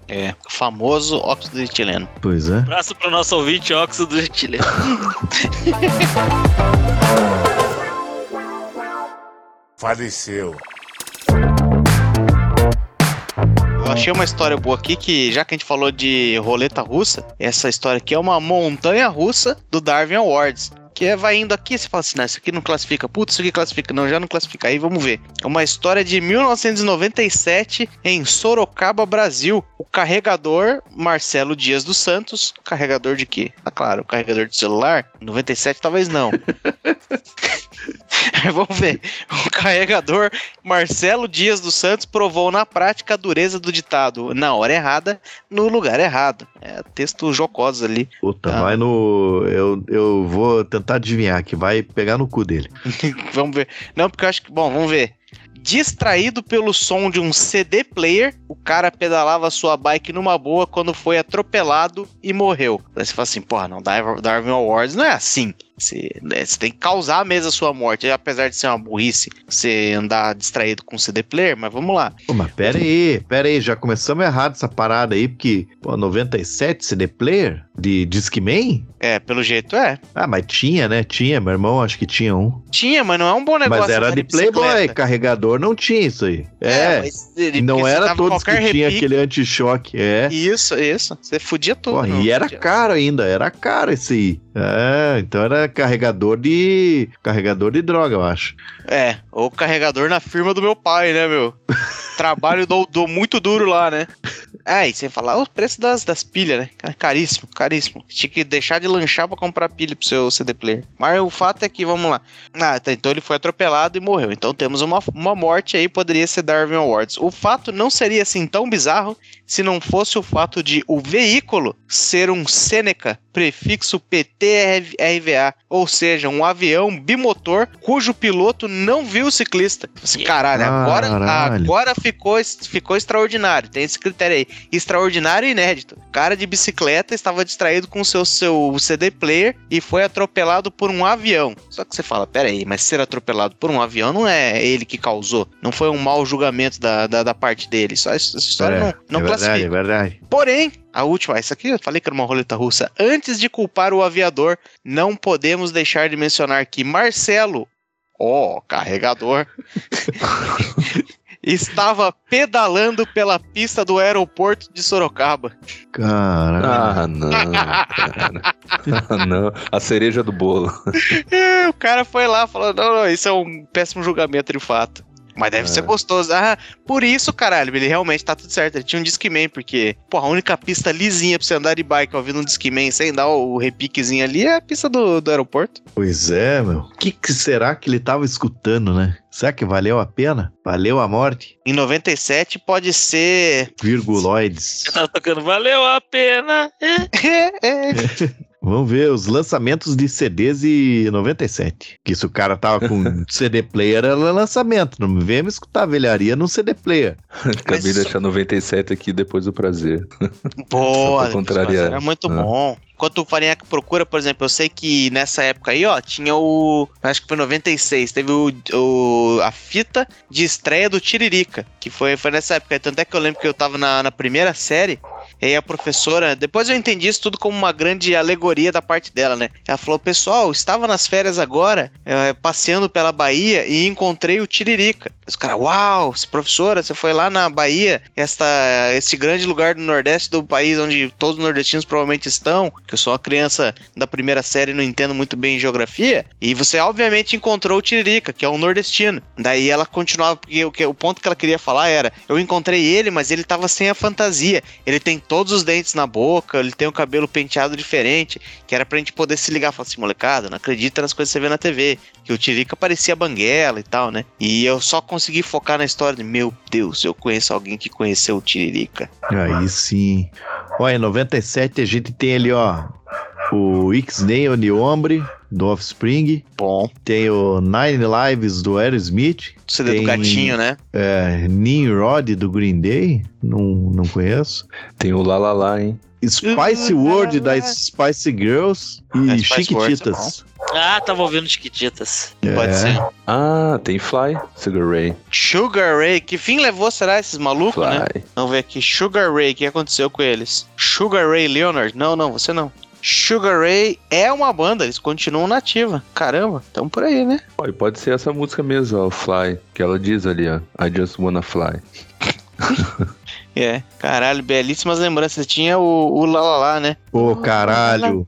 É. Famoso óxido de etileno. Pois é. Abraço pro nosso ouvinte, óxido de etileno. Faleceu. Eu achei uma história boa aqui que, já que a gente falou de roleta russa, essa história aqui é uma montanha russa do Darwin Awards. Que é, vai indo aqui, você fala assim, não, isso aqui não classifica. Putz, isso aqui classifica. Não, já não classifica. Aí vamos ver. É uma história de 1997 em Sorocaba, Brasil. O carregador Marcelo Dias dos Santos. Carregador de quê? Ah, claro, carregador de celular. 97 talvez não. Vamos ver. O carregador Marcelo Dias dos Santos provou na prática a dureza do ditado na hora errada, no lugar errado. É texto jocoso ali. Puta, Ah. vai no. Eu, eu vou tentar adivinhar que vai pegar no cu dele. vamos ver. Não, porque eu acho que. Bom, vamos ver. Distraído pelo som de um CD player, o cara pedalava sua bike numa boa quando foi atropelado e morreu. Aí você fala assim, porra, não, Dar- Darwin Awards não é assim. Você, né, você tem que causar mesmo a sua morte, apesar de ser uma burrice você andar distraído com CD player, mas vamos lá. Pô, mas pera aí, pera aí, já começamos errado essa parada aí, porque, pô, 97 CD player de Discman? É, pelo jeito é. Ah, mas tinha, né? Tinha, meu irmão acho que tinha um. Tinha, mas não é um bom negócio. mas era de Playboy, bicicleta. carregador não tinha isso aí. É, mas ele- não era todos que qualquer tinha repique. aquele anti-choque, é. Isso, isso. Você fudia tudo. Porra, não, e era fudia. caro ainda, era caro esse aí. É, então era carregador de. carregador de droga, eu acho. É, ou carregador na firma do meu pai, né, meu? trabalho do, do muito duro lá, né? É, e sem falar o preço das, das pilhas, né? Caríssimo, caríssimo. Tinha que deixar de lanchar pra comprar pilha pro seu CD player. Mas o fato é que, vamos lá. Ah, tá, então ele foi atropelado e morreu. Então temos uma, uma morte aí, poderia ser Darwin Awards. O fato não seria assim tão bizarro se não fosse o fato de o veículo ser um Seneca prefixo PTRVA, ou seja, um avião bimotor cujo piloto não viu o ciclista. Caralho, agora, Caralho. agora ficou, ficou extraordinário. Tem esse critério aí. Extraordinário e inédito. Cara de bicicleta estava distraído com o seu, seu CD player e foi atropelado por um avião. Só que você fala, peraí, mas ser atropelado por um avião não é ele que causou. Não foi um mau julgamento da, da, da parte dele. Só essa história É, não, não é verdade, classifica. é verdade. Porém, a última, essa aqui eu falei que era uma roleta russa. Antes de culpar o aviador, não podemos deixar de mencionar que Marcelo, ó, carregador, estava pedalando pela pista do aeroporto de Sorocaba. Caralho. Ah, não, cara. Ah, não. A cereja do bolo. É, o cara foi lá falando: não, não, isso é um péssimo julgamento de fato. Mas deve É. ser gostoso. Ah, por isso, caralho, ele realmente tá tudo certo. Ele tinha um Discman, porque, pô, a única pista lisinha pra você andar de bike ouvindo um Discman sem dar o repiquezinho ali é a pista do, do aeroporto. Pois é, meu. O que, que será que ele tava escutando, né? Será que valeu a pena? Valeu a morte? Em 97 pode ser. Virguloides. Eu tava tocando, valeu a pena. É. É, é. Vamos ver os lançamentos de CDs e 97. Que se o cara tava com CD player, era lançamento. Não me vem me escutar velharia num CD player. Acabei de deixar 97 aqui depois do prazer. Boa, contrariar. Era muito Ah. bom. Enquanto o Farinhaque procura, por exemplo, eu sei que nessa época aí, ó, tinha o. Acho que foi 96, teve o, o- a fita de estreia do Tiririca, que foi, foi nessa época. Tanto é que eu lembro que eu tava na, na primeira série, e aí a professora. Depois eu entendi isso tudo como uma grande alegoria da parte dela, né? Ela falou: pessoal, estava nas férias agora, eh, passeando pela Bahia e encontrei o Tiririca. Os caras, uau, professora, você foi lá na Bahia, esta, esse grande lugar do Nordeste do país onde todos os nordestinos provavelmente estão, que eu sou uma criança da primeira série e não entendo muito bem geografia, e você obviamente encontrou o Tiririca, que é um nordestino. Daí ela continuava, porque o, que- o ponto que ela queria falar era: eu encontrei ele, mas ele tava sem a fantasia. Ele tem todos os dentes na boca, ele tem o cabelo penteado diferente, que era pra gente poder se ligar falar assim, molecada, não acredita nas coisas que você vê na TV. Que o Tiririca parecia banguela e tal, né? E eu só consegui focar na história de, meu Deus, eu conheço alguém que conheceu o Tiririca. Aí sim. Olha, em 97 a gente tem ali, ó. O X-Nail de Ombre, do Offspring. Bom, Tem o Nine Lives do Aerosmith. CD do Tem- gatinho, né? É, Nimrod do Green Day. Não, não conheço. Tem o lá lá lá, hein? Spice World das Spice Girls É, e World é Chiquititas. Ah, tava ouvindo Chiquititas. Pode É. ser. Ah, tem Fly, Sugar Ray. Sugar Ray, que fim levou, será, esses malucos, né? Fly. Vamos ver aqui. Sugar Ray, o que aconteceu com eles? Sugar Ray Leonard? Não, não, você não. Sugar Ray é uma banda, eles continuam nativa. Caramba, tamo por aí, né? Pô, e pode ser essa música mesmo, ó, o Fly, que ela diz ali, ó. I just wanna fly. É, caralho, belíssimas lembranças. Tinha o, o lá, lá, lá, né? Ô, caralho.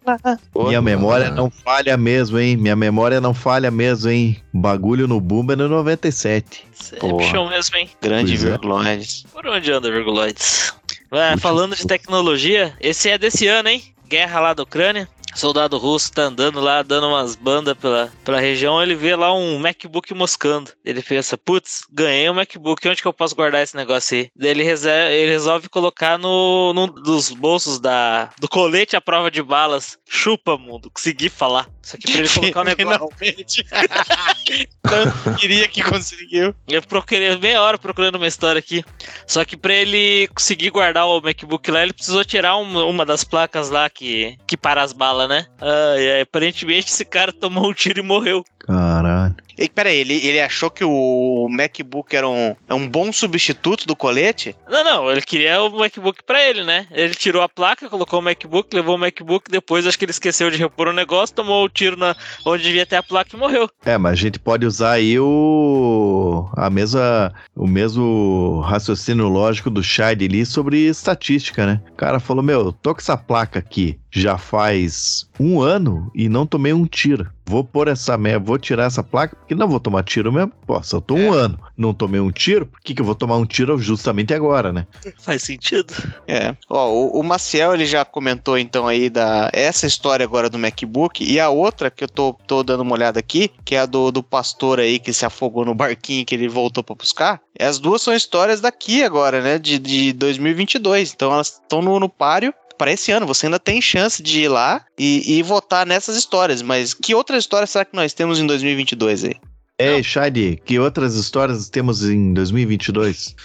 Minha memória não falha mesmo, hein? Minha memória não falha mesmo, hein? Bagulho no Bumba no 97. Você é bichão mesmo, hein? Grande Pois é. Virguloides. Por onde anda, Virguloides? É, Puxa, falando de tecnologia, esse é desse ano, hein? Guerra lá da Ucrânia. Soldado russo tá andando lá, dando umas bandas pela, pela região. Ele vê lá um MacBook moscando. Ele pensa, putz, ganhei um MacBook, onde que eu posso guardar esse negócio aí? Daí ele, rese- ele resolve colocar no, num dos bolsos da, do colete à prova de balas. Chupa, mundo, consegui falar. Isso aqui pra ele colocar o negócio. Finalmente. Tanto queria que conseguiu. Eu procurei meia hora procurando uma história aqui. Só que pra ele conseguir guardar o MacBook lá, ele precisou tirar uma, uma das placas lá que, que para as balas, né? Ai, aparentemente esse cara tomou um tiro e morreu. Caralho. E, peraí, ele, ele achou que o MacBook era um, é um bom substituto do colete? Não, não, ele queria o MacBook pra ele, né? Ele tirou a placa, colocou o MacBook, levou o MacBook, depois acho que ele esqueceu de repor o negócio, tomou o tiro na, onde devia ter a placa e morreu. É, mas a gente pode usar aí o a mesma o mesmo raciocínio lógico do Shide ali sobre estatística, né? O cara falou: "Meu, tô com essa placa aqui já faz um ano e não tomei um tiro. Vou pôr essa merda, vou tirar essa placa, porque não vou tomar tiro mesmo. Pô, se eu tô um ano, não tomei um tiro, por que, que eu vou tomar um tiro justamente agora, né? Faz sentido. É. Ó, o, o Maciel, ele já comentou então aí da essa história agora do MacBook e a outra que eu tô, tô dando uma olhada aqui, que é a do, do pastor aí que se afogou no barquinho que ele voltou pra buscar. As duas são histórias daqui agora, né? De, de 2022. Então elas estão no, no páreo para esse ano. Você ainda tem chance de ir lá e, e votar nessas histórias. Mas que outras histórias será que nós temos em 2022 aí? Ei, Shadi, que outras histórias temos em 2022?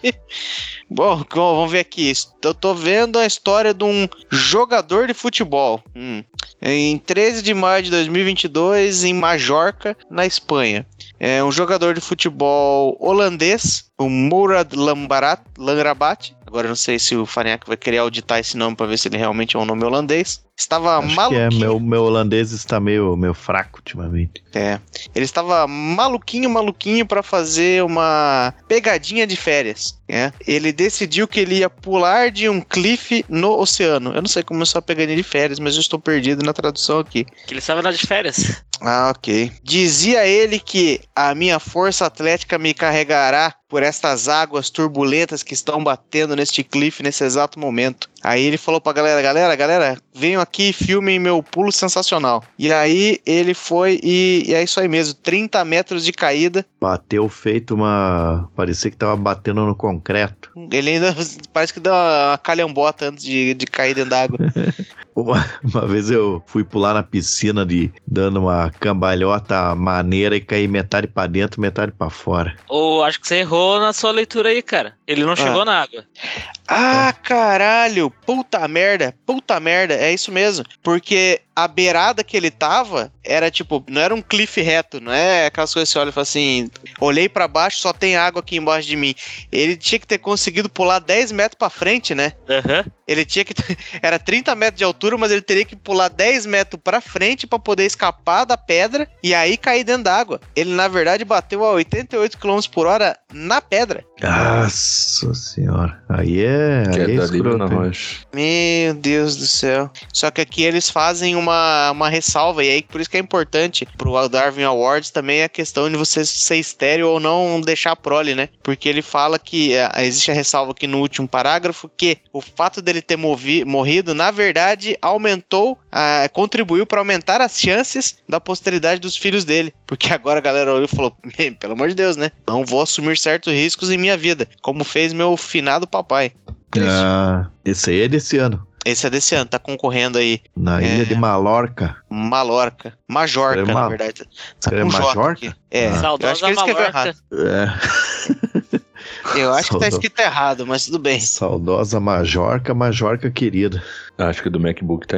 Bom, vamos ver aqui. Eu tô vendo a história de um jogador de futebol. Hum. Em 13 de maio de 2022, em Majorca, na Espanha. É um jogador de futebol holandês, o Mourad Lambarat, Langrabat. Agora eu não sei se o Faniac vai querer auditar esse nome para ver se ele realmente é um nome holandês. Estava Acho que maluquinho. é, meu, meu holandês está meio, meio fraco ultimamente. É. Ele estava maluquinho, maluquinho para fazer uma pegadinha de férias. É. Ele decidiu que ele ia pular de um cliff no oceano. Eu não sei como é só pegadinha de férias, mas eu estou perdido na tradução aqui. Que ele estava lá de férias. Ah, ok. Dizia ele que a minha força atlética me carregará por estas águas turbulentas que estão batendo neste cliff nesse exato momento. Aí ele falou pra galera, galera, galera, venham aqui e filmem meu pulo sensacional. E aí ele foi e, e é isso aí mesmo, 30 metros de caída. Bateu feito uma. Parecia que tava batendo no concreto. Ele ainda parece que deu uma calhambota antes de, de cair dentro d'água. Uma, uma vez eu fui pular na piscina de dando uma cambalhota maneira e caí metade pra dentro, metade pra fora. Ou acho que você errou na sua leitura aí, cara. Ele não chegou na água. Ah, caralho! Puta merda! Puta merda! É isso mesmo. Porque a beirada que ele tava era tipo, não era um cliff reto, não é aquelas coisas que você olha e fala assim: olhei pra baixo, só tem água aqui embaixo de mim. Ele tinha que ter conseguido pular 10 metros pra frente, né? Aham. Ele tinha que. Era 30 metros de altura, mas ele teria que pular 10 metros pra frente pra poder escapar da pedra e aí cair dentro d'água. Ele, na verdade, bateu a 88 km por hora na pedra. Nossa senhora. Aí é. Aí é na escroto, hein? rocha. Meu Deus do céu. Só que aqui eles fazem uma, uma ressalva, e aí por isso que é importante pro Darwin Awards também a questão de você ser estéreo ou não deixar a prole, né? Porque ele fala que é, existe a ressalva aqui no último parágrafo que o fato dele ter movi- morrido, na verdade, aumentou, ah, contribuiu para aumentar as chances da posteridade dos filhos dele. Porque agora a galera olhou e falou: "Bem, pelo amor de Deus, né? Não vou assumir certos riscos em minha vida, como fez meu finado papai. Ah, esse aí é desse ano. Esse é desse ano, tá concorrendo aí. Na É. ilha de Malorca. Malorca. Majorca, É na Ma- verdade. Tá J Majorca? aqui. É, Ah. eu acho Saudosa que ele escreveu errado. É. Eu acho que tá Saudosa. escrito errado, mas tudo bem. Saudosa Majorca, Majorca querida. Acho que o do MacBook tá,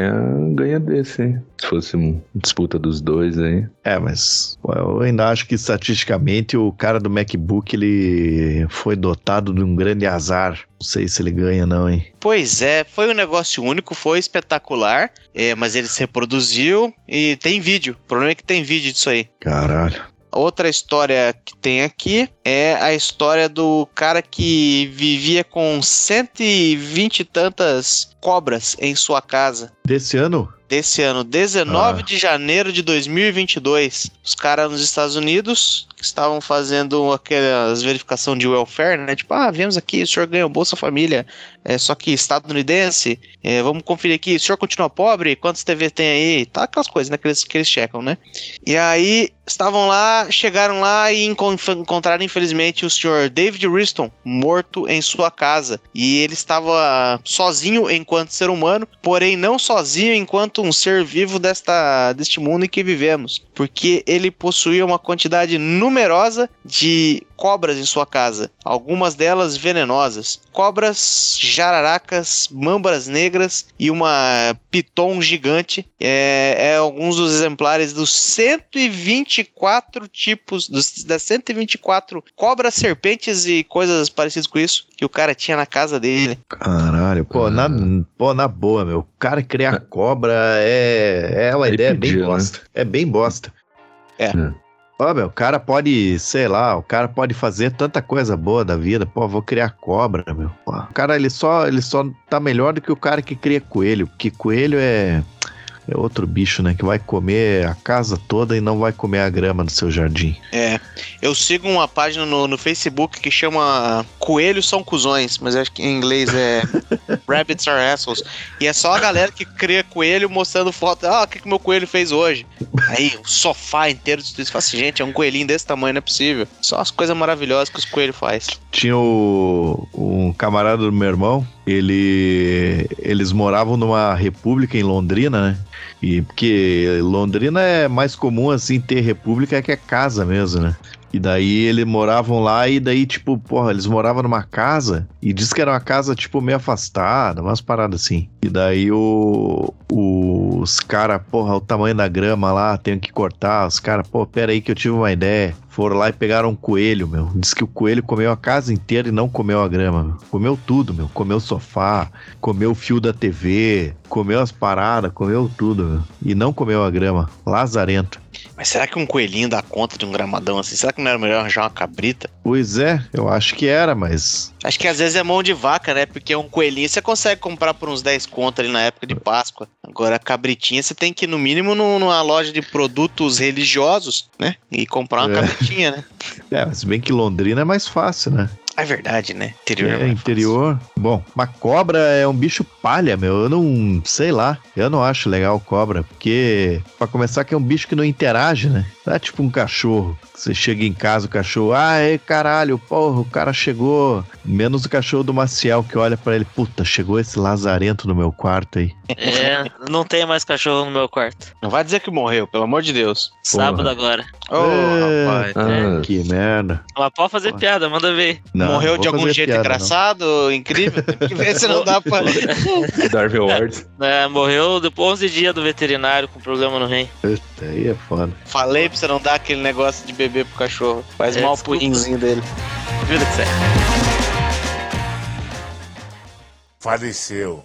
ganha desse, hein? Se fosse uma disputa dos dois aí. É, mas eu ainda acho que estatisticamente o cara do MacBook ele foi dotado de um grande azar. Não sei se ele ganha, não, hein? Pois é, foi um negócio único, foi espetacular, é, mas ele se reproduziu e tem vídeo. O problema é que tem vídeo disso aí. Caralho. Outra história que tem aqui é a história do cara que vivia com 120 e tantas cobras em sua casa. Desse ano? desse ano, 19 Ah. de janeiro de 2022. Os caras nos Estados Unidos que estavam fazendo aquelas verificação de welfare, né? Tipo, ah, viemos aqui, o senhor ganhou Bolsa Família, é, só que estadunidense, é, vamos conferir aqui, o senhor continua pobre? Quantos TV tem aí? Tá aquelas coisas, né, que eles, que eles checam, né? E aí, estavam lá, chegaram lá e encon- encontraram, infelizmente, o senhor David Riston morto em sua casa. E ele estava sozinho enquanto ser humano, porém não sozinho enquanto um ser vivo desta, deste mundo em que vivemos. Porque ele possuía uma quantidade numerosa de cobras em sua casa, algumas delas venenosas. Cobras, jararacas, mambras negras e uma piton gigante. É, é alguns dos exemplares dos 124 tipos, dos, das 124 cobras, serpentes e coisas parecidas com isso que o cara tinha na casa dele. Caralho, pô, na, pô, na boa, meu. O cara criar cobra é, é uma Ele ideia bem pediu, né? bosta. É bem bosta. É. É. Ó, meu, o cara pode, sei lá, o cara pode fazer tanta coisa boa da vida. Pô, vou criar cobra, meu. Pô, o cara, ele só, ele só tá melhor do que o cara que cria coelho. Porque coelho é. É outro bicho, né? Que vai comer a casa toda e não vai comer a grama do seu jardim. É. Eu sigo uma página no, no Facebook que chama Coelhos são cuzões, mas acho que em inglês é Rabbits are assholes. E é só a galera que cria coelho mostrando foto. Ah, o que, que meu coelho fez hoje? Aí, o sofá inteiro de isso. Fala assim, gente, é um coelhinho desse tamanho, não é possível. Só as coisas maravilhosas que os coelhos faz. Tinha o, um camarada do meu irmão, ele, eles moravam numa república em Londrina, né? E porque Londrina é mais comum assim ter república que é casa mesmo, né? E daí eles moravam lá e daí, tipo, porra, eles moravam numa casa e diz que era uma casa, tipo, meio afastada, umas paradas assim. E daí o, os caras, porra, o tamanho da grama lá, tenho que cortar. Os caras, pô, pera aí que eu tive uma ideia. Foram lá e pegaram um coelho, meu. Diz que o coelho comeu a casa inteira e não comeu a grama, meu. Comeu tudo, meu. Comeu o sofá, comeu o fio da TV, comeu as paradas, comeu tudo, meu. E não comeu a grama. Lazarento. Mas será que um coelhinho dá conta de um gramadão assim? Será que não era melhor arranjar uma cabrita? Pois é, eu acho que era, mas. Acho que às vezes é mão de vaca, né? Porque um coelhinho você consegue comprar por uns 10 conto ali na época de Páscoa. Agora, a cabritinha você tem que ir no mínimo numa loja de produtos religiosos, né? E comprar uma É. cabritinha, né? É, mas bem que Londrina é mais fácil, né? É verdade, né? Interior É, mais interior. Bom, uma cobra é um bicho palha, meu. Eu não sei lá. Eu não acho legal cobra, porque, pra começar, que é um bicho que não interage, né? Não é tipo um cachorro. Você chega em casa, o cachorro, ah, é caralho, porra, o cara chegou. Menos o cachorro do Maciel que olha pra ele, puta, chegou esse lazarento no meu quarto aí. É, não tem mais cachorro no meu quarto. Não vai dizer que morreu, pelo amor de Deus. Sábado agora. Ô, É. rapaz. Ah, Que merda. Mas pode fazer Porra. piada, manda ver. Não, morreu não de vou algum jeito piada, não. engraçado, incrível. Tem que ver se não dá pra. Darwin Awards. É, morreu depois 11 dias do veterinário com problema no rim. Puta, aí é foda. Falei pra você não dar aquele negócio de beber pro cachorro. Faz É, mal pro rinzinho dele. Vida que segue. Faleceu.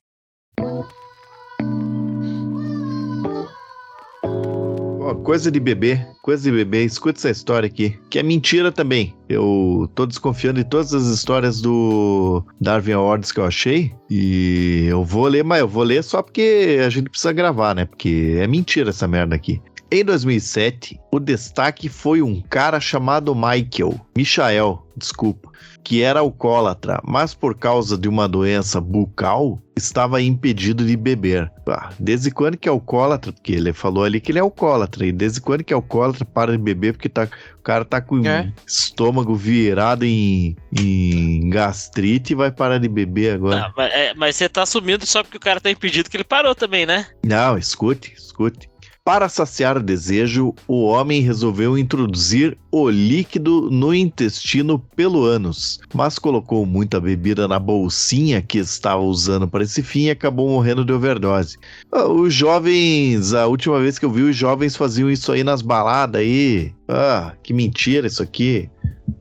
Coisa de bebê, coisa de bebê, escuta essa história aqui, que é mentira também. Eu tô desconfiando de todas as histórias do Darwin Awards que eu achei, e eu vou ler, mas eu vou ler só porque a gente precisa gravar, né? Porque é mentira essa merda aqui. Em 2007, o destaque foi um cara chamado Michael, Michael, desculpa, que era alcoólatra, mas por causa de uma doença bucal, estava impedido de beber. Ah, desde quando que é alcoólatra? Porque ele falou ali que ele é alcoólatra, e desde quando que é alcoólatra para de beber porque tá, o cara tá com É. estômago virado em, em gastrite e vai parar de beber agora. Ah, mas, é, mas você tá assumindo só porque o cara tá impedido que ele parou também, né? Não, escute, escute. Para saciar desejo, o homem resolveu introduzir o líquido no intestino pelo ânus, mas colocou muita bebida na bolsinha que estava usando para esse fim e acabou morrendo de overdose. Ah, Os jovens, a última vez que eu vi, os jovens faziam isso aí nas baladas aí. Ah, que mentira isso aqui.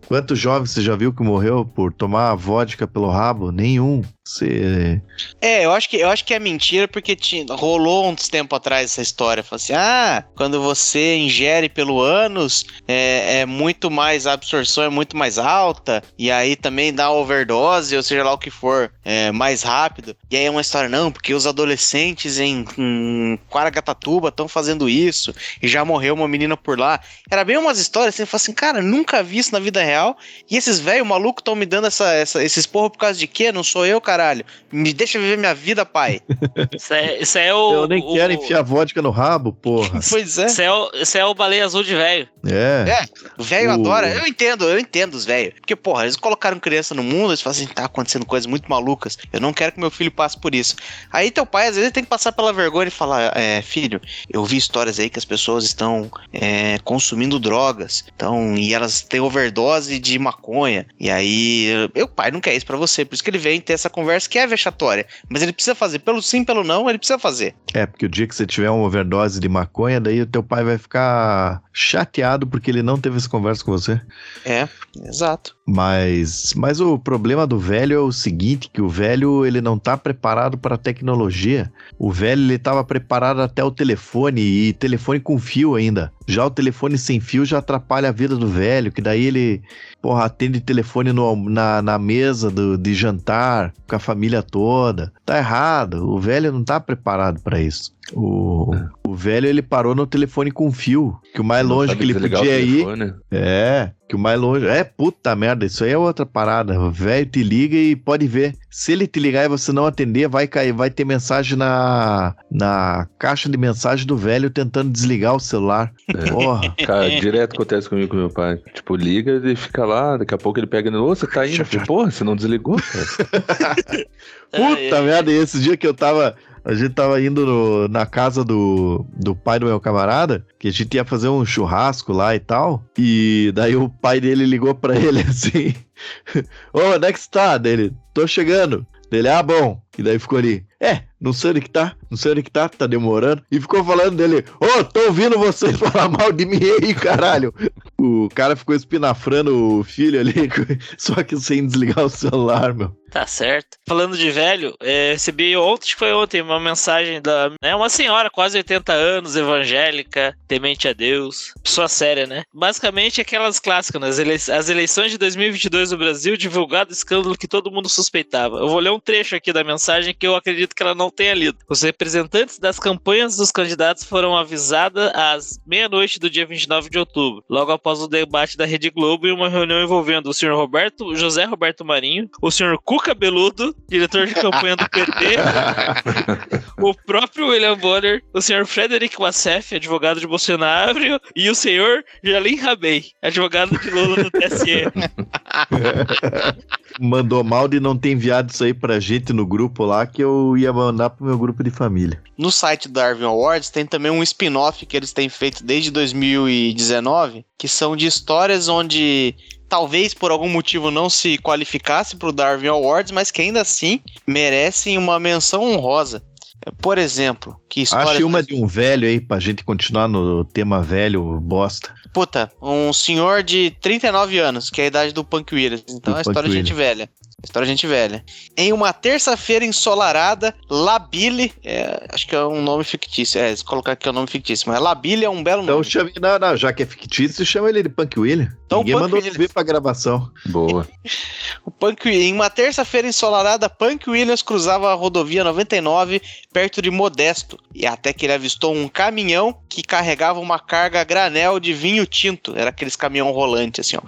Quantos jovens você já viu que morreu por tomar vodka pelo rabo? Nenhum. Você. É, eu acho que, eu acho que é mentira porque tinha, rolou uns tempo atrás essa história. Falou assim: ah, quando você ingere pelo ânus, é, é muito mais, a absorção é muito mais alta, e aí também dá overdose, ou seja lá o que for, é, mais rápido. E aí é uma história, não, porque os adolescentes em, em Guaragatatuba estão fazendo isso, e já morreu uma menina por lá. Era bem umas histórias assim, eu falei assim, cara, nunca vi isso na vida real, e esses velhos malucos estão me dando essa, essa, esses porro por causa de quê? Não sou eu, caralho. Me deixa viver minha vida, pai. Isso é, isso é o. Eu nem o- quero enfiar vodka no rabo, porra. pois é. Isso é, o, isso é o baleia azul de velho. É. O velho O- adora. Eu entendo, eu entendo os velhos. Porque, porra, eles colocaram criança no mundo, eles falam assim, tá acontecendo coisas muito malucas. Eu não quero que meu filho passe por isso. Aí teu pai, às vezes, tem que passar pela vergonha e falar, é, filho, eu vi histórias aí que as pessoas estão é, consumindo drogas. Então, e elas têm overdose de maconha. E aí, eu, pai não quer isso pra você. Por isso que ele vem ter essa conversa que é vexatória. Mas ele precisa fazer. Pelo sim, pelo não, ele precisa fazer. É, porque o dia que você tiver uma overdose de maconha, daí o teu pai vai ficar chateado porque ele não teve essa conversa com você. É, exato. Mas, mas o problema do velho é o seguinte, que o velho ele não tá preparado para a tecnologia. O velho ele tava preparado até o telefone e telefone com fio ainda. Já o telefone sem fio já atrapalha a vida do velho, que daí ele, porra, atende telefone no na, na mesa do, de jantar com a família toda. Tá errado, o velho não tá preparado para isso. O, o velho ele parou no telefone com fio. Que o mais Não longe que ele podia ir. É, que o mais longe. É, puta merda, isso aí é outra parada. O velho te liga e pode ver. Se ele te ligar e você não atender, vai cair, vai ter mensagem na, na caixa de mensagem do velho tentando desligar o celular. Porra. Cara, direto acontece comigo com meu pai. Tipo, liga e fica lá, daqui a pouco ele pega no. Ô, você tá indo? Porra, você não desligou, cara? Puta merda, e esse dia que eu tava. A gente tava indo no- na casa do, do pai do meu camarada, que a gente ia fazer um churrasco lá e tal. E daí o pai dele ligou pra ele assim: Ô, onde é que você tá? Dele, tô chegando. Dele, ah, bom. E daí ficou ali: É, não sei onde que tá, não sei onde que tá, tá demorando. E ficou falando dele: Ô, tô ouvindo você falar mal de mim aí, caralho. O cara ficou espinafrando o filho ali, só que sem desligar o celular, meu. Tá certo. Falando de velho, é, recebi ontem, foi ontem, uma mensagem da. É uma senhora, quase 80 anos, evangélica, temente a Deus. Pessoa séria, né? Basicamente aquelas clássicas, né? As, as eleições de 2022 no Brasil, divulgado escândalo que todo mundo suspeitava. Eu vou ler um trecho aqui da mensagem que eu acredito que ela não tenha lido. Os representantes das campanhas dos candidatos foram avisadas às meia-noite do dia 29 de outubro, logo após o debate da Rede Globo e uma reunião envolvendo o senhor Roberto, José Roberto Marinho, o senhor Cuca Beludo, diretor de campanha do PT, o próprio William Bonner, o senhor Frederic Wassef, advogado de Bolsonaro, e o senhor Jalim Rabei, advogado de Lula no TSE. mandou mal de não ter enviado isso aí pra gente no grupo lá, que eu ia mandar pro meu grupo de família. No site do Darwin Awards tem também um spin-off que eles têm feito desde 2019, que são de histórias onde talvez por algum motivo não se qualificasse para o Darwin Awards, mas que ainda assim merecem uma menção honrosa. Por exemplo, que história. Ache uma de um velho aí pra gente continuar no tema velho, bosta. Puta, um senhor de 39 anos, que é a idade do Punk Williams. Então Do é história Punk de gente velha. História de gente velha. Em uma terça-feira ensolarada, Labile, é, acho que é um nome fictício. É, se colocar aqui é um nome fictício, mas Labile é um belo Então nome. chame, não, não, já que é fictício, chama ele de Punk William. Então, Ninguém Punk mandou William. subir pra gravação. Boa. O Punk, em uma terça-feira ensolarada, Punk Williams cruzava a rodovia 99 perto de Modesto, e até que ele avistou um caminhão que carregava uma carga granel de vinho tinto. Era aqueles caminhão rolante, assim, ó,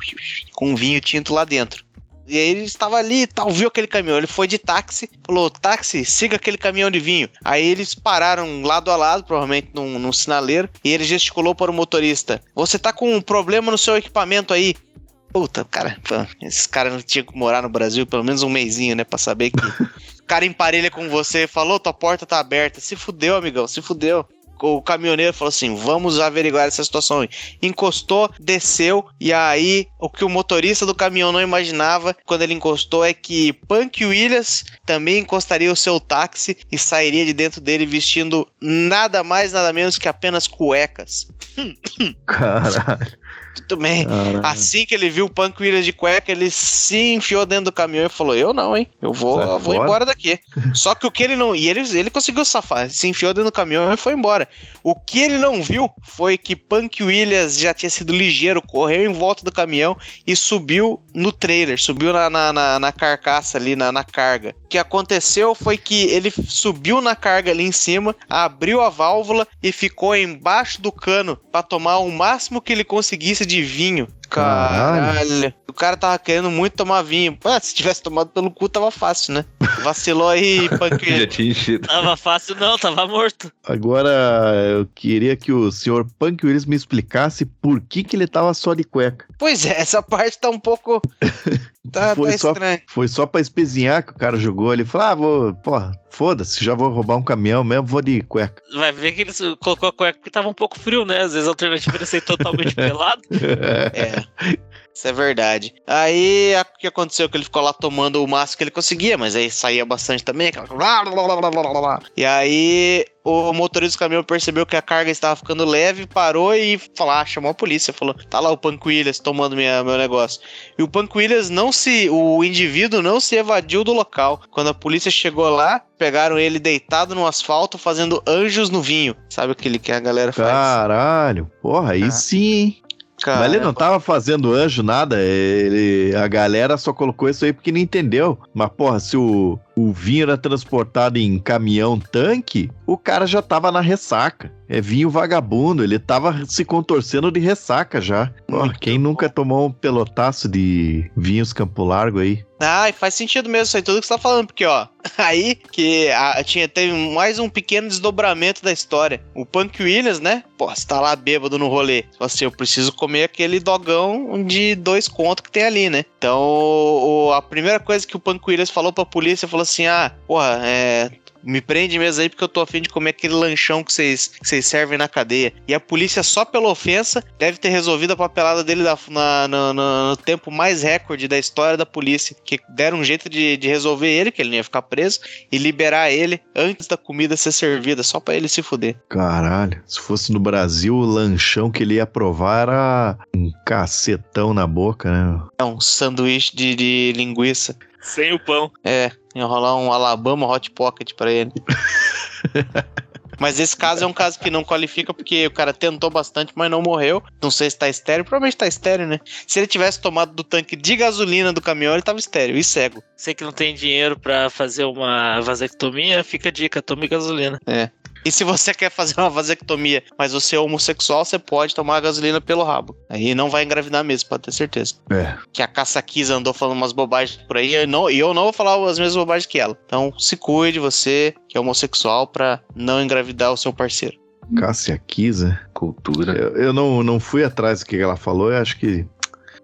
com vinho tinto lá dentro. E aí ele estava ali e tal, viu aquele caminhão. Ele foi de táxi, falou: táxi, siga aquele caminhão de vinho. Aí eles pararam lado a lado, provavelmente num, num sinaleiro, e ele gesticulou para o motorista: Você tá com um problema no seu equipamento aí. Puta, cara, esses caras não tinham que morar no Brasil pelo menos um mêsinho, né? Pra saber que o cara emparelha com você falou, tua porta tá aberta. Se fudeu, amigão, se fudeu. O caminhoneiro falou assim: vamos averiguar essa situação. Encostou, desceu, e aí o que o motorista do caminhão não imaginava quando ele encostou é que Punk Williams também encostaria o seu táxi e sairia de dentro dele vestindo nada mais, nada menos que apenas cuecas. Caralho. Muito bem. caralho. Assim que ele viu o Punk Williams de cueca, ele se enfiou dentro do caminhão e falou: Eu não, hein? Eu vou, eu vou fora." embora daqui. Só que o que ele não. E ele, ele conseguiu safar, se enfiou dentro do caminhão e foi embora. O que ele não viu foi que Punk Williams já tinha sido ligeiro, correu em volta do caminhão e subiu no trailer, subiu na, na, na- na carcaça ali, na, na carga. O que aconteceu foi que ele subiu na carga ali em cima, abriu a válvula e ficou embaixo do cano pra tomar o máximo que ele conseguisse de vinho. Caralho. O cara tava querendo muito tomar vinho. Pô, se tivesse tomado pelo cu, tava fácil, né? Vacilou aí, Punk Já tinha enchido. Tava fácil, não, tava morto. Agora eu queria que o senhor Punk Williams me explicasse por que, que ele tava só de cueca. Pois é, essa parte tá um pouco. Tá, Foi tá só- estranho. Foi só pra espezinhar que o cara jogou. Ele falou: ah, vou, porra, foda-se, já vou roubar um caminhão mesmo, vou de cueca. Vai ver que ele colocou a cueca porque tava um pouco frio, né? Às vezes a alternativa era ser totalmente pelado. É. Isso é verdade. Aí o que aconteceu? Que ele ficou lá tomando o máximo que ele conseguia, mas aí saía bastante também. aquela-. E aí o motorista do caminhão percebeu que a carga estava ficando leve, parou e falou: ah, chamou a polícia. Falou: tá lá o Punk Williams tomando minha, meu negócio. E o Punk Williams não se. O indivíduo não se evadiu do local. Quando a polícia chegou lá, pegaram ele deitado no asfalto fazendo anjos no vinho. Sabe aquele que a galera faz? Caralho, porra, aí Ah. sim, hein? Cara, Mas ele não tava fazendo anjo, nada. Ele, a galera só colocou isso aí porque não entendeu. Mas, porra, se o, o vinho era transportado em caminhão-tanque, o cara já tava na ressaca. É vinho vagabundo, ele tava se contorcendo de ressaca já. Quem nunca tomou um pelotaço de vinhos Campo Largo aí? Ah, faz sentido mesmo isso aí, tudo que você tá falando, porque, ó, aí que a, tinha, teve mais um pequeno desdobramento da história. O Punk Williams, né? Pô, você tá lá bêbado no rolê. Assim, eu preciso comer aquele dogão de dois contos que tem ali, né? Então, o, a primeira coisa que o Punk Williams falou pra polícia, falou assim, ah, porra, é, me prende mesmo aí porque eu tô afim de comer aquele lanchão que vocês, que vocês servem na cadeia. E a polícia, só pela ofensa, deve ter resolvido a papelada dele na, na, na, no tempo mais recorde da história da polícia. Que deram um jeito de, de resolver ele, que ele não ia ficar preso, e liberar ele antes da comida ser servida, só para ele se fuder. Caralho, se fosse no Brasil, o lanchão que ele ia provar era um cacetão na boca, né? É um sanduíche de, de linguiça. Sem o pão. É, enrolar um Alabama Hot Pocket pra ele. Mas esse caso é um caso que não qualifica porque o cara tentou bastante, mas não morreu. Não sei se tá estéreo, provavelmente tá estéreo, né? Se ele tivesse tomado do tanque de gasolina do caminhão, ele tava estéreo e cego. Você que não tem dinheiro para fazer uma vasectomia, fica a dica, tome gasolina. É. E se você quer fazer uma vasectomia, mas você é homossexual, você pode tomar gasolina pelo rabo. Aí não vai engravidar mesmo, pode ter certeza. É. Que a caçaquiza andou falando umas bobagens por aí, e eu não, eu não vou falar as mesmas bobagens que ela. Então se cuide, você que é homossexual, pra não engravidar o seu parceiro. Cássia Kisa. Cultura. Eu, eu não, não fui atrás do que ela falou, eu acho que.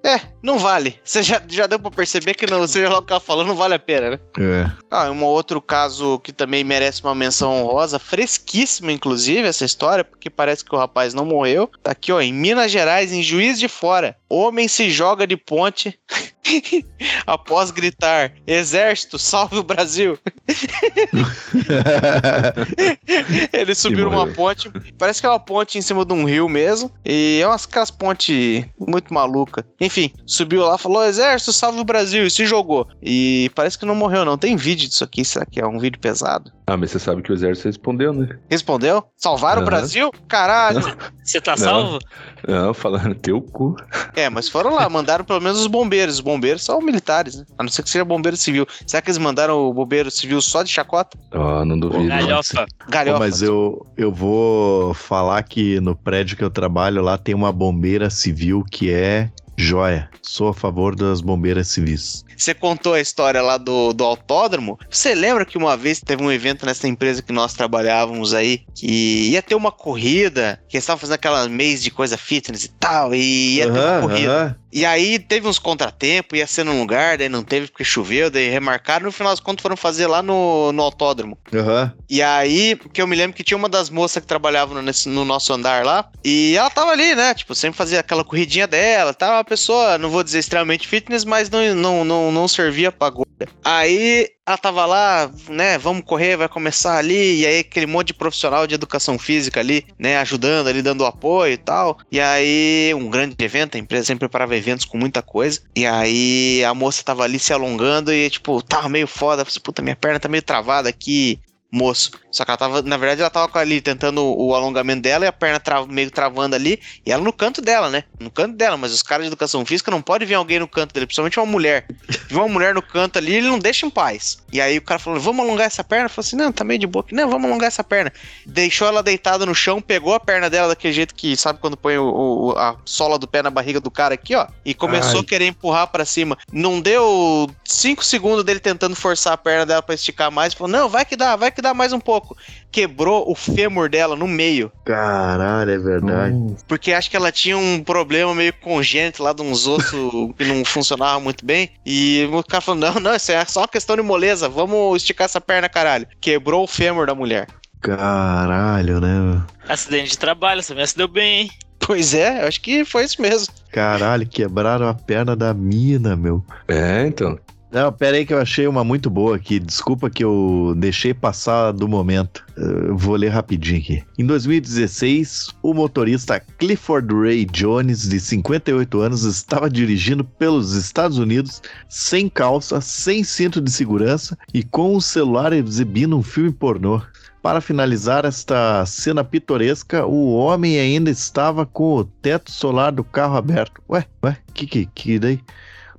É, não vale. Você já, já deu pra perceber que não, seja lá o que ela falou, não vale a pena, né? É. Ah, um outro caso que também merece uma menção honrosa, fresquíssima, inclusive, essa história, porque parece que o rapaz não morreu. Tá aqui, ó, em Minas Gerais, em Juiz de Fora. Homem se joga de ponte após gritar: Exército, salve o Brasil! Ele subiu uma ponte, parece que é uma ponte em cima de um rio mesmo, e é umas aquelas pontes muito maluca. Enfim, subiu lá, falou: Exército, salve o Brasil, e se jogou. E parece que não morreu, não. Tem vídeo disso aqui, será que é um vídeo pesado? Ah, mas você sabe que o exército respondeu, né? Respondeu? Salvaram o Aham. Brasil? Caralho! Você tá Não. salvo? Não, falando teu cu. É, mas foram lá, mandaram pelo menos os bombeiros. Os bombeiros são militares, né? A não ser que seja bombeiro civil. Será que eles mandaram o bombeiro civil só de chacota? Ó, não duvido. Galhofa. Galhofa. Pô, mas eu, eu vou falar que no prédio que eu trabalho lá tem uma bombeira civil que é joia. Sou a favor das bombeiras civis. Você contou a história lá do, do autódromo. Você lembra que uma vez teve um evento nessa empresa que nós trabalhávamos aí, que ia ter uma corrida, que eles estavam fazendo aquela mês de coisa fitness e tal, e ia ter uma corrida. aham. E aí teve uns contratempos, ia ser num lugar, daí não teve porque choveu, daí remarcaram, no final das contas foram fazer lá no, no autódromo. Aham. E aí, que eu me lembro que tinha uma das moças que trabalhava no, nesse- no nosso andar lá, e ela tava ali, né? Tipo, sempre fazia aquela corridinha dela, tava pessoa, não vou dizer extremamente fitness, mas não, não, não, não servia pra gorda. Aí ela tava lá, né? Vamos correr, vai começar ali, e aí aquele monte de profissional de educação física ali, né? Ajudando ali, dando apoio e tal. E aí, um grande evento, a empresa sempre preparava eventos com muita coisa. E aí a moça tava ali se alongando e, tipo, tava meio foda. Falei, puta, minha perna tá meio travada aqui moço. Só que ela tava, na verdade, ela tava ali tentando o, alongamento dela e a perna tra- meio travando ali. E ela no canto dela, né? No canto dela, mas os caras de educação física não pode ver alguém no canto dele, principalmente uma mulher. Viu uma mulher no canto ali, ele não deixa em paz. E aí o cara falou: vamos alongar essa perna? Falou assim: não, tá meio de boa aqui. Não, vamos alongar essa perna. Deixou ela deitada no chão, pegou a perna dela daquele jeito que, sabe, quando põe o, o- a sola do pé na barriga do cara aqui, ó. E começou Ai. a querer empurrar pra cima. Não deu cinco segundos dele tentando forçar a perna dela pra esticar mais. Falou: não, vai que dá, vai que dá mais um pouco. Quebrou o fêmur dela no meio. Caralho, é verdade. Porque acho que ela tinha um problema meio congênito lá de uns ossos que não funcionavam muito bem. E o cara falou: não, não, isso é só uma questão de moleza. Vamos esticar essa perna, caralho. Quebrou o fêmur da mulher. Caralho, né? Acidente de trabalho, essa minha se deu bem, hein? Pois é, eu acho que foi isso mesmo. Caralho, quebraram a perna da mina, meu. É, então. Não, pera aí que eu achei uma muito boa aqui. Desculpa que eu deixei passar do momento. Eu vou ler rapidinho aqui. Em 2016, o motorista Clifford Ray Jones, de 58 anos, estava dirigindo pelos Estados Unidos sem calça, sem cinto de segurança e com o celular exibindo um filme pornô. Para finalizar esta cena pitoresca, o homem ainda estava com o teto solar do carro aberto. Ué, ué, que que, que daí?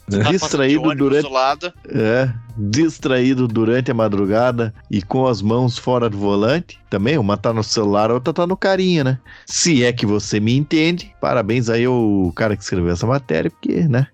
Tá Distraído durante do lado. é, distraído durante a madrugada e com as mãos fora do volante. Também, uma tá no celular, a outra tá no carinha, né? Se é que você me entende, parabéns aí ao cara que escreveu essa matéria, porque, né?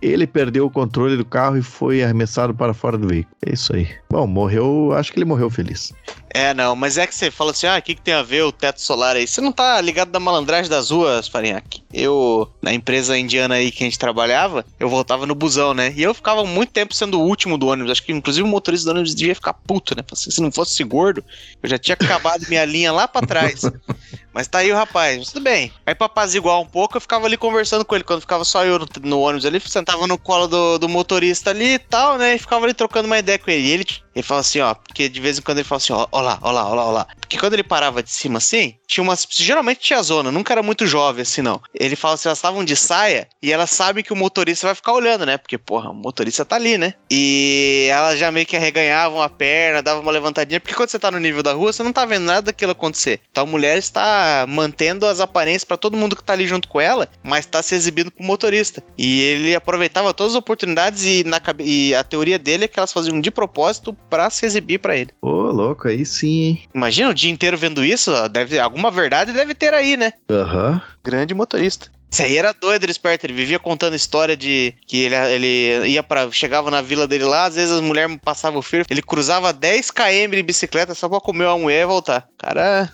Ele perdeu o controle do carro e foi arremessado para fora do veículo. É isso aí. Bom, morreu, acho que ele morreu feliz. É, não, mas é que você fala assim, ah, o que, que tem a ver o teto solar aí? Você não tá ligado da malandragem das ruas, Farinhaque? Eu, na empresa indiana aí que a gente trabalhava, eu voltava no busão, né? E eu ficava muito tempo sendo o último do ônibus. Acho que inclusive o motorista do ônibus devia ficar puto, né? Assim, se não fosse gordo, eu já tinha acabado minha linha lá pra trás. Mas tá aí o rapaz, mas tudo bem. Aí pra apaziguar um pouco, eu ficava ali conversando com ele. Quando ficava só eu no, no ônibus ali, sentava no colo do, do, motorista ali e tal, né? E ficava ali trocando uma ideia com ele. E ele, ele fala assim, ó, porque de vez em quando ele fala assim, ó, ó lá, ó lá, ó lá, ó lá. Porque quando ele parava de cima assim, tinha umas. Geralmente tinha zona, nunca era muito jovem assim, não. Ele fala assim, elas estavam de saia e elas sabem que o motorista vai ficar olhando, né? Porque, porra, o motorista tá ali, né? E elas já meio que arreganhavam a perna, davam uma levantadinha, porque quando você tá no nível da rua, você não tá vendo nada daquilo acontecer. Então a mulher está mantendo as aparências para todo mundo que tá ali junto com ela, mas tá se exibindo pro motorista. E ele aproveitava todas as oportunidades e, na, e a teoria dele é que elas faziam de propósito para se exibir para ele. Ô, louco, aí sim. Imagina o dia inteiro vendo isso, deve alguma verdade deve ter aí, né? Aham. Uhum. Grande motorista. Isso aí era doido, ele esperto. Ele vivia contando história de que ele, ele ia para chegava na vila dele lá, às vezes as mulheres passavam o filho, ele cruzava 10 km de bicicleta só pra comer uma mulher e voltar. Cara,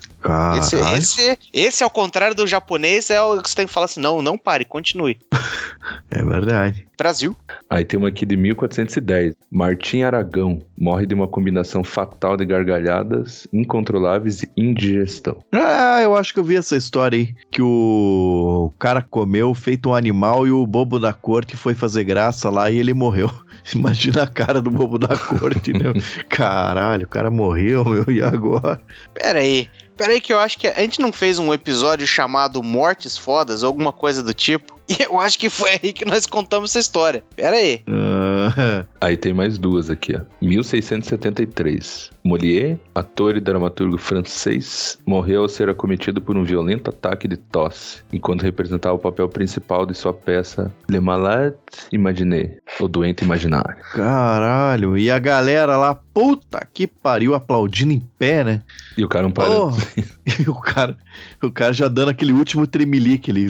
esse, esse, esse, ao contrário do japonês, é o que você tem que falar assim: não, não pare, continue. é verdade. Brasil. Aí tem uma aqui de 1410. Martim Aragão morre de uma combinação fatal de gargalhadas incontroláveis e indigestão. Ah, eu acho que eu vi essa história aí. Que o cara comeu feito um animal e o bobo da corte foi fazer graça lá e ele morreu. Imagina a cara do bobo da corte, né? Caralho, o cara morreu, meu, e agora? Pera aí. Pera aí que eu acho que a gente não fez um episódio chamado Mortes Fodas ou alguma coisa do tipo. E eu acho que foi aí que nós contamos essa história. Pera aí. Uh... Aí tem mais duas aqui, ó. 1673. Molière, ator e dramaturgo francês, morreu ao ser acometido por um violento ataque de tosse, enquanto representava o papel principal de sua peça Le Malade Imaginé, o doente imaginário. Caralho, e a galera lá, puta que pariu, aplaudindo em pé, né? E o cara não parou. Oh, e o cara, o cara já dando aquele último tremelique ali.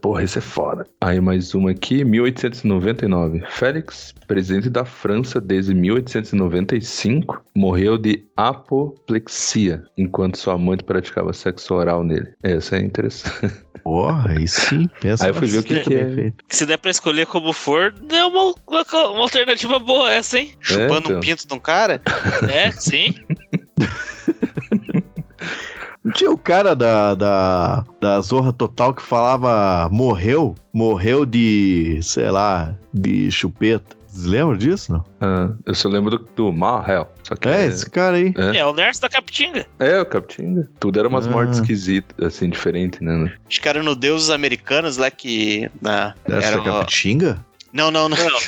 Porra, esse é foda. Aí mais uma aqui, 1899. Félix, presidente da França desde 1895, morreu de apoplexia enquanto sua amante praticava sexo oral nele. Essa é interessante. Porra, aí sim, pensa Aí eu fui ver o que, que é. Se der pra escolher como for, é uma, uma, uma alternativa boa essa, hein? É, Chupando então. um pinto de um cara? É, sim. Tinha o cara da, da, da Zorra Total que falava morreu, morreu de, sei lá, de chupeta. Vocês lembram disso, não? Ah, eu só lembro do, do Mahel. é, é, esse cara aí. É, é o Nerso da Capitinga. É, o Capitinga. Tudo era umas ah. mortes esquisitas, assim, diferentes, né? Acho que era no Deuses Americanos lá que... Na, era Capitinga? Não, não, não. não.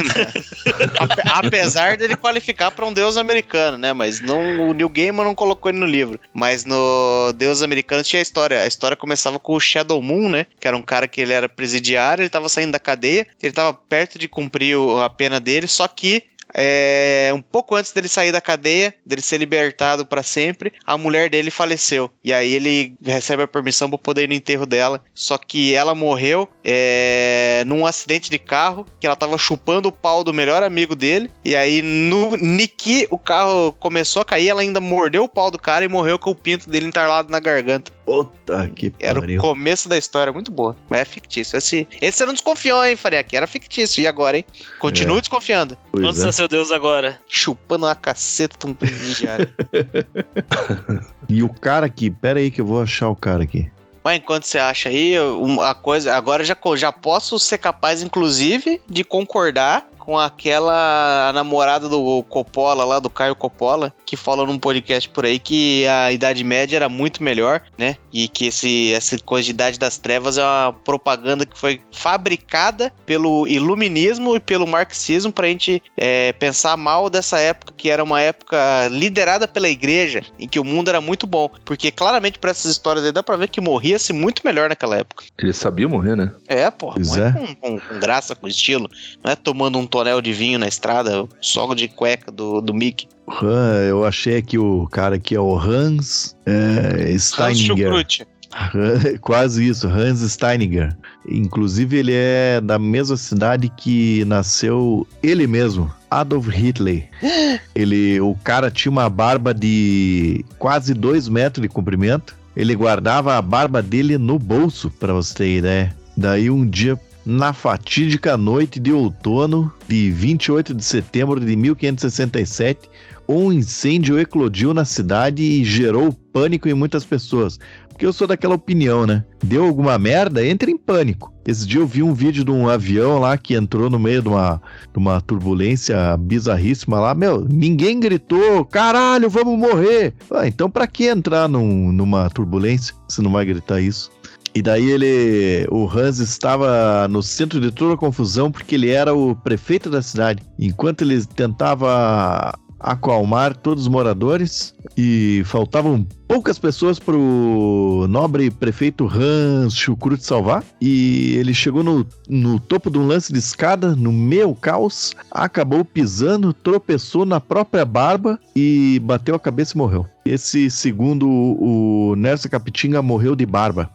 Apesar dele qualificar para um deus americano, né? Mas não, o Neil Gaiman não colocou ele no livro. Mas no Deus Americano tinha a história. A história começava com o Shadow Moon, né? Que era um cara que ele era presidiário, ele tava saindo da cadeia, ele tava perto de cumprir a pena dele, só que é, um pouco antes dele sair da cadeia, dele ser libertado para sempre, a mulher dele faleceu. E aí ele recebe a permissão para poder ir no enterro dela. Só que ela morreu é, num acidente de carro, que ela tava chupando o pau do melhor amigo dele. E aí no Niki o carro começou a cair, ela ainda mordeu o pau do cara e morreu com o pinto dele entalado na garganta. Puta que Era o começo da história, muito boa. Mas é fictício. Esse, esse você não desconfiou, hein, Faria? Era fictício. E agora, hein? Continue é. desconfiando. Pois Onde é. está seu Deus agora? Chupando uma caceta um E o cara aqui, pera aí que eu vou achar o cara aqui. Mas enquanto você acha aí, a coisa. Agora já, já posso ser capaz, inclusive, de concordar com aquela namorada do Coppola lá, do Caio Coppola, que fala num podcast por aí que a Idade Média era muito melhor, né? E que esse, essa coisa de Idade das Trevas é uma propaganda que foi fabricada pelo iluminismo e pelo marxismo pra gente é, pensar mal dessa época, que era uma época liderada pela igreja, em que o mundo era muito bom. Porque claramente para essas histórias aí dá pra ver que morria-se muito melhor naquela época. Ele sabia morrer, né? É, porra, é. Com, com, com, graça, com estilo. Não é tomando um tonel de vinho na estrada, solo de cueca do, do Mickey. Han, eu achei que o cara aqui é o Hans é, Hans Steininger. Chucrute. Quase isso, Hans Steininger. Inclusive, ele é da mesma cidade que nasceu ele mesmo, Adolf Hitler. Ele, o cara tinha uma barba de quase dois metros de comprimento. Ele guardava a barba dele no bolso, para você ter ideia. Daí um dia, na fatídica noite de outono de 28 de setembro de 1567, um incêndio eclodiu na cidade e gerou pânico em muitas pessoas. Porque eu sou daquela opinião, né? Deu alguma merda, entra em pânico. Esse dia eu vi um vídeo de um avião lá que entrou no meio de uma, de uma turbulência bizarríssima lá. Meu, ninguém gritou, caralho, vamos morrer. Ah, então pra que entrar num, numa turbulência se não vai gritar isso? E daí ele, o Hans estava no centro de toda a confusão porque ele era o prefeito da cidade. Enquanto ele tentava acalmar todos os moradores e faltavam poucas pessoas para o nobre prefeito Hans Chucrute salvar e ele chegou no, no topo de um lance de escada, no meio caos, acabou pisando, tropeçou na própria barba e bateu a cabeça e morreu. Esse segundo o Nersa Capitinga morreu de barba.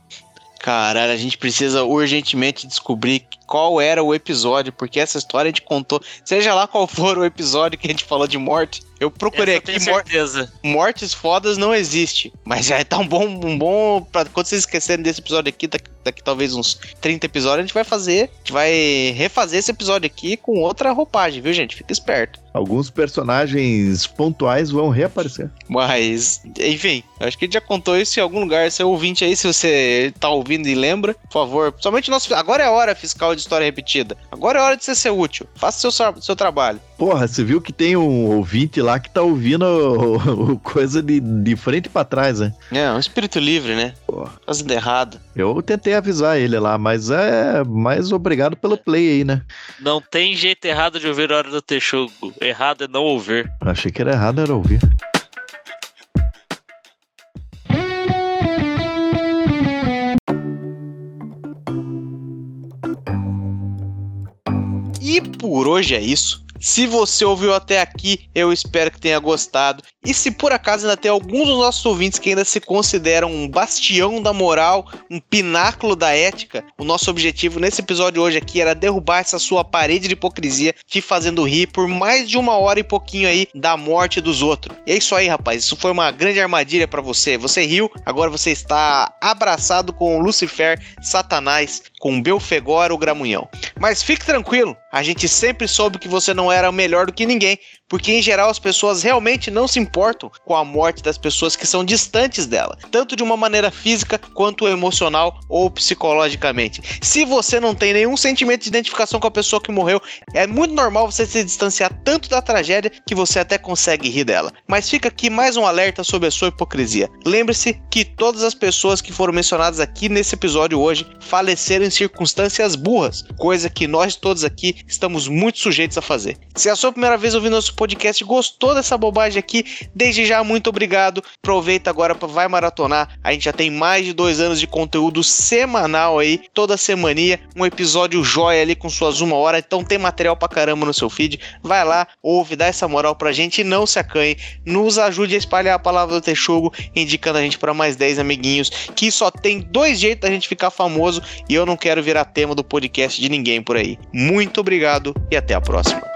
Caralho, a gente precisa urgentemente descobrir qual era o episódio, porque essa história a gente contou. Seja lá qual for o episódio que a gente falou de morte, eu procurei Essa eu aqui tenho mor certeza. mortes fodas não existe. Mas já tá um bom, um bom. Pra, quando vocês esquecerem desse episódio aqui, daqui, daqui talvez uns 30 episódios, a gente vai fazer. A gente vai refazer esse episódio aqui com outra roupagem, viu, gente? Fica esperto. Alguns personagens pontuais vão reaparecer. Mas, enfim, eu acho que a gente já contou isso em algum lugar. Seu ouvinte aí, se você tá ouvindo e lembra, por favor. Somente nosso. Agora é a hora fiscal de história repetida. Agora é hora de você ser útil. Faça seu, seu trabalho. Porra, você viu que tem um ouvinte lá que tá ouvindo o- o coisa de, de frente pra trás, né? É, um espírito livre, né? Porra. Fazendo errado. Eu tentei avisar ele lá, mas é mais obrigado pelo play aí, né? Não tem jeito errado de ouvir a hora do Texugo. Errado é não ouvir. Achei que era errado, era ouvir. E por hoje é isso. Se você ouviu até aqui, eu espero que tenha gostado. E se por acaso ainda tem alguns dos nossos ouvintes que ainda se consideram um bastião da moral, um pináculo da ética, o nosso objetivo nesse episódio hoje aqui era derrubar essa sua parede de hipocrisia, te fazendo rir por mais de uma hora e pouquinho aí da morte dos outros. E é isso aí, rapaz. Isso foi uma grande armadilha pra você. Você riu, agora você está abraçado com Lucifer, Satanás, com Belfegor o Gramunhão. Mas fique tranquilo, a gente sempre soube que você não era melhor do que ninguém, porque em geral as pessoas realmente não se importam com a morte das pessoas que são distantes dela, tanto de uma maneira física quanto emocional ou psicologicamente. Se você não tem nenhum sentimento de identificação com a pessoa que morreu, é muito normal você se distanciar tanto da tragédia que você até consegue rir dela. Mas fica aqui mais um alerta sobre a sua hipocrisia. Lembre-se que todas as pessoas que foram mencionadas aqui nesse episódio hoje faleceram em circunstâncias burras, coisa que nós todos aqui estamos muito sujeitos a fazer. Se é a sua primeira vez ouvindo nosso podcast gostou dessa bobagem aqui, desde já muito obrigado. Aproveita agora para vai maratonar. A gente já tem mais de dois anos de conteúdo semanal aí, toda semaninha, um episódio joia ali com suas uma hora. Então tem material pra caramba no seu feed. Vai lá, ouve, dá essa moral pra gente e não se acanhe. Nos ajude a espalhar a palavra do Texugo, indicando a gente para mais 10 amiguinhos, que só tem dois jeitos da gente ficar famoso e eu não quero virar tema do podcast de ninguém por aí. Muito obrigado e até a próxima.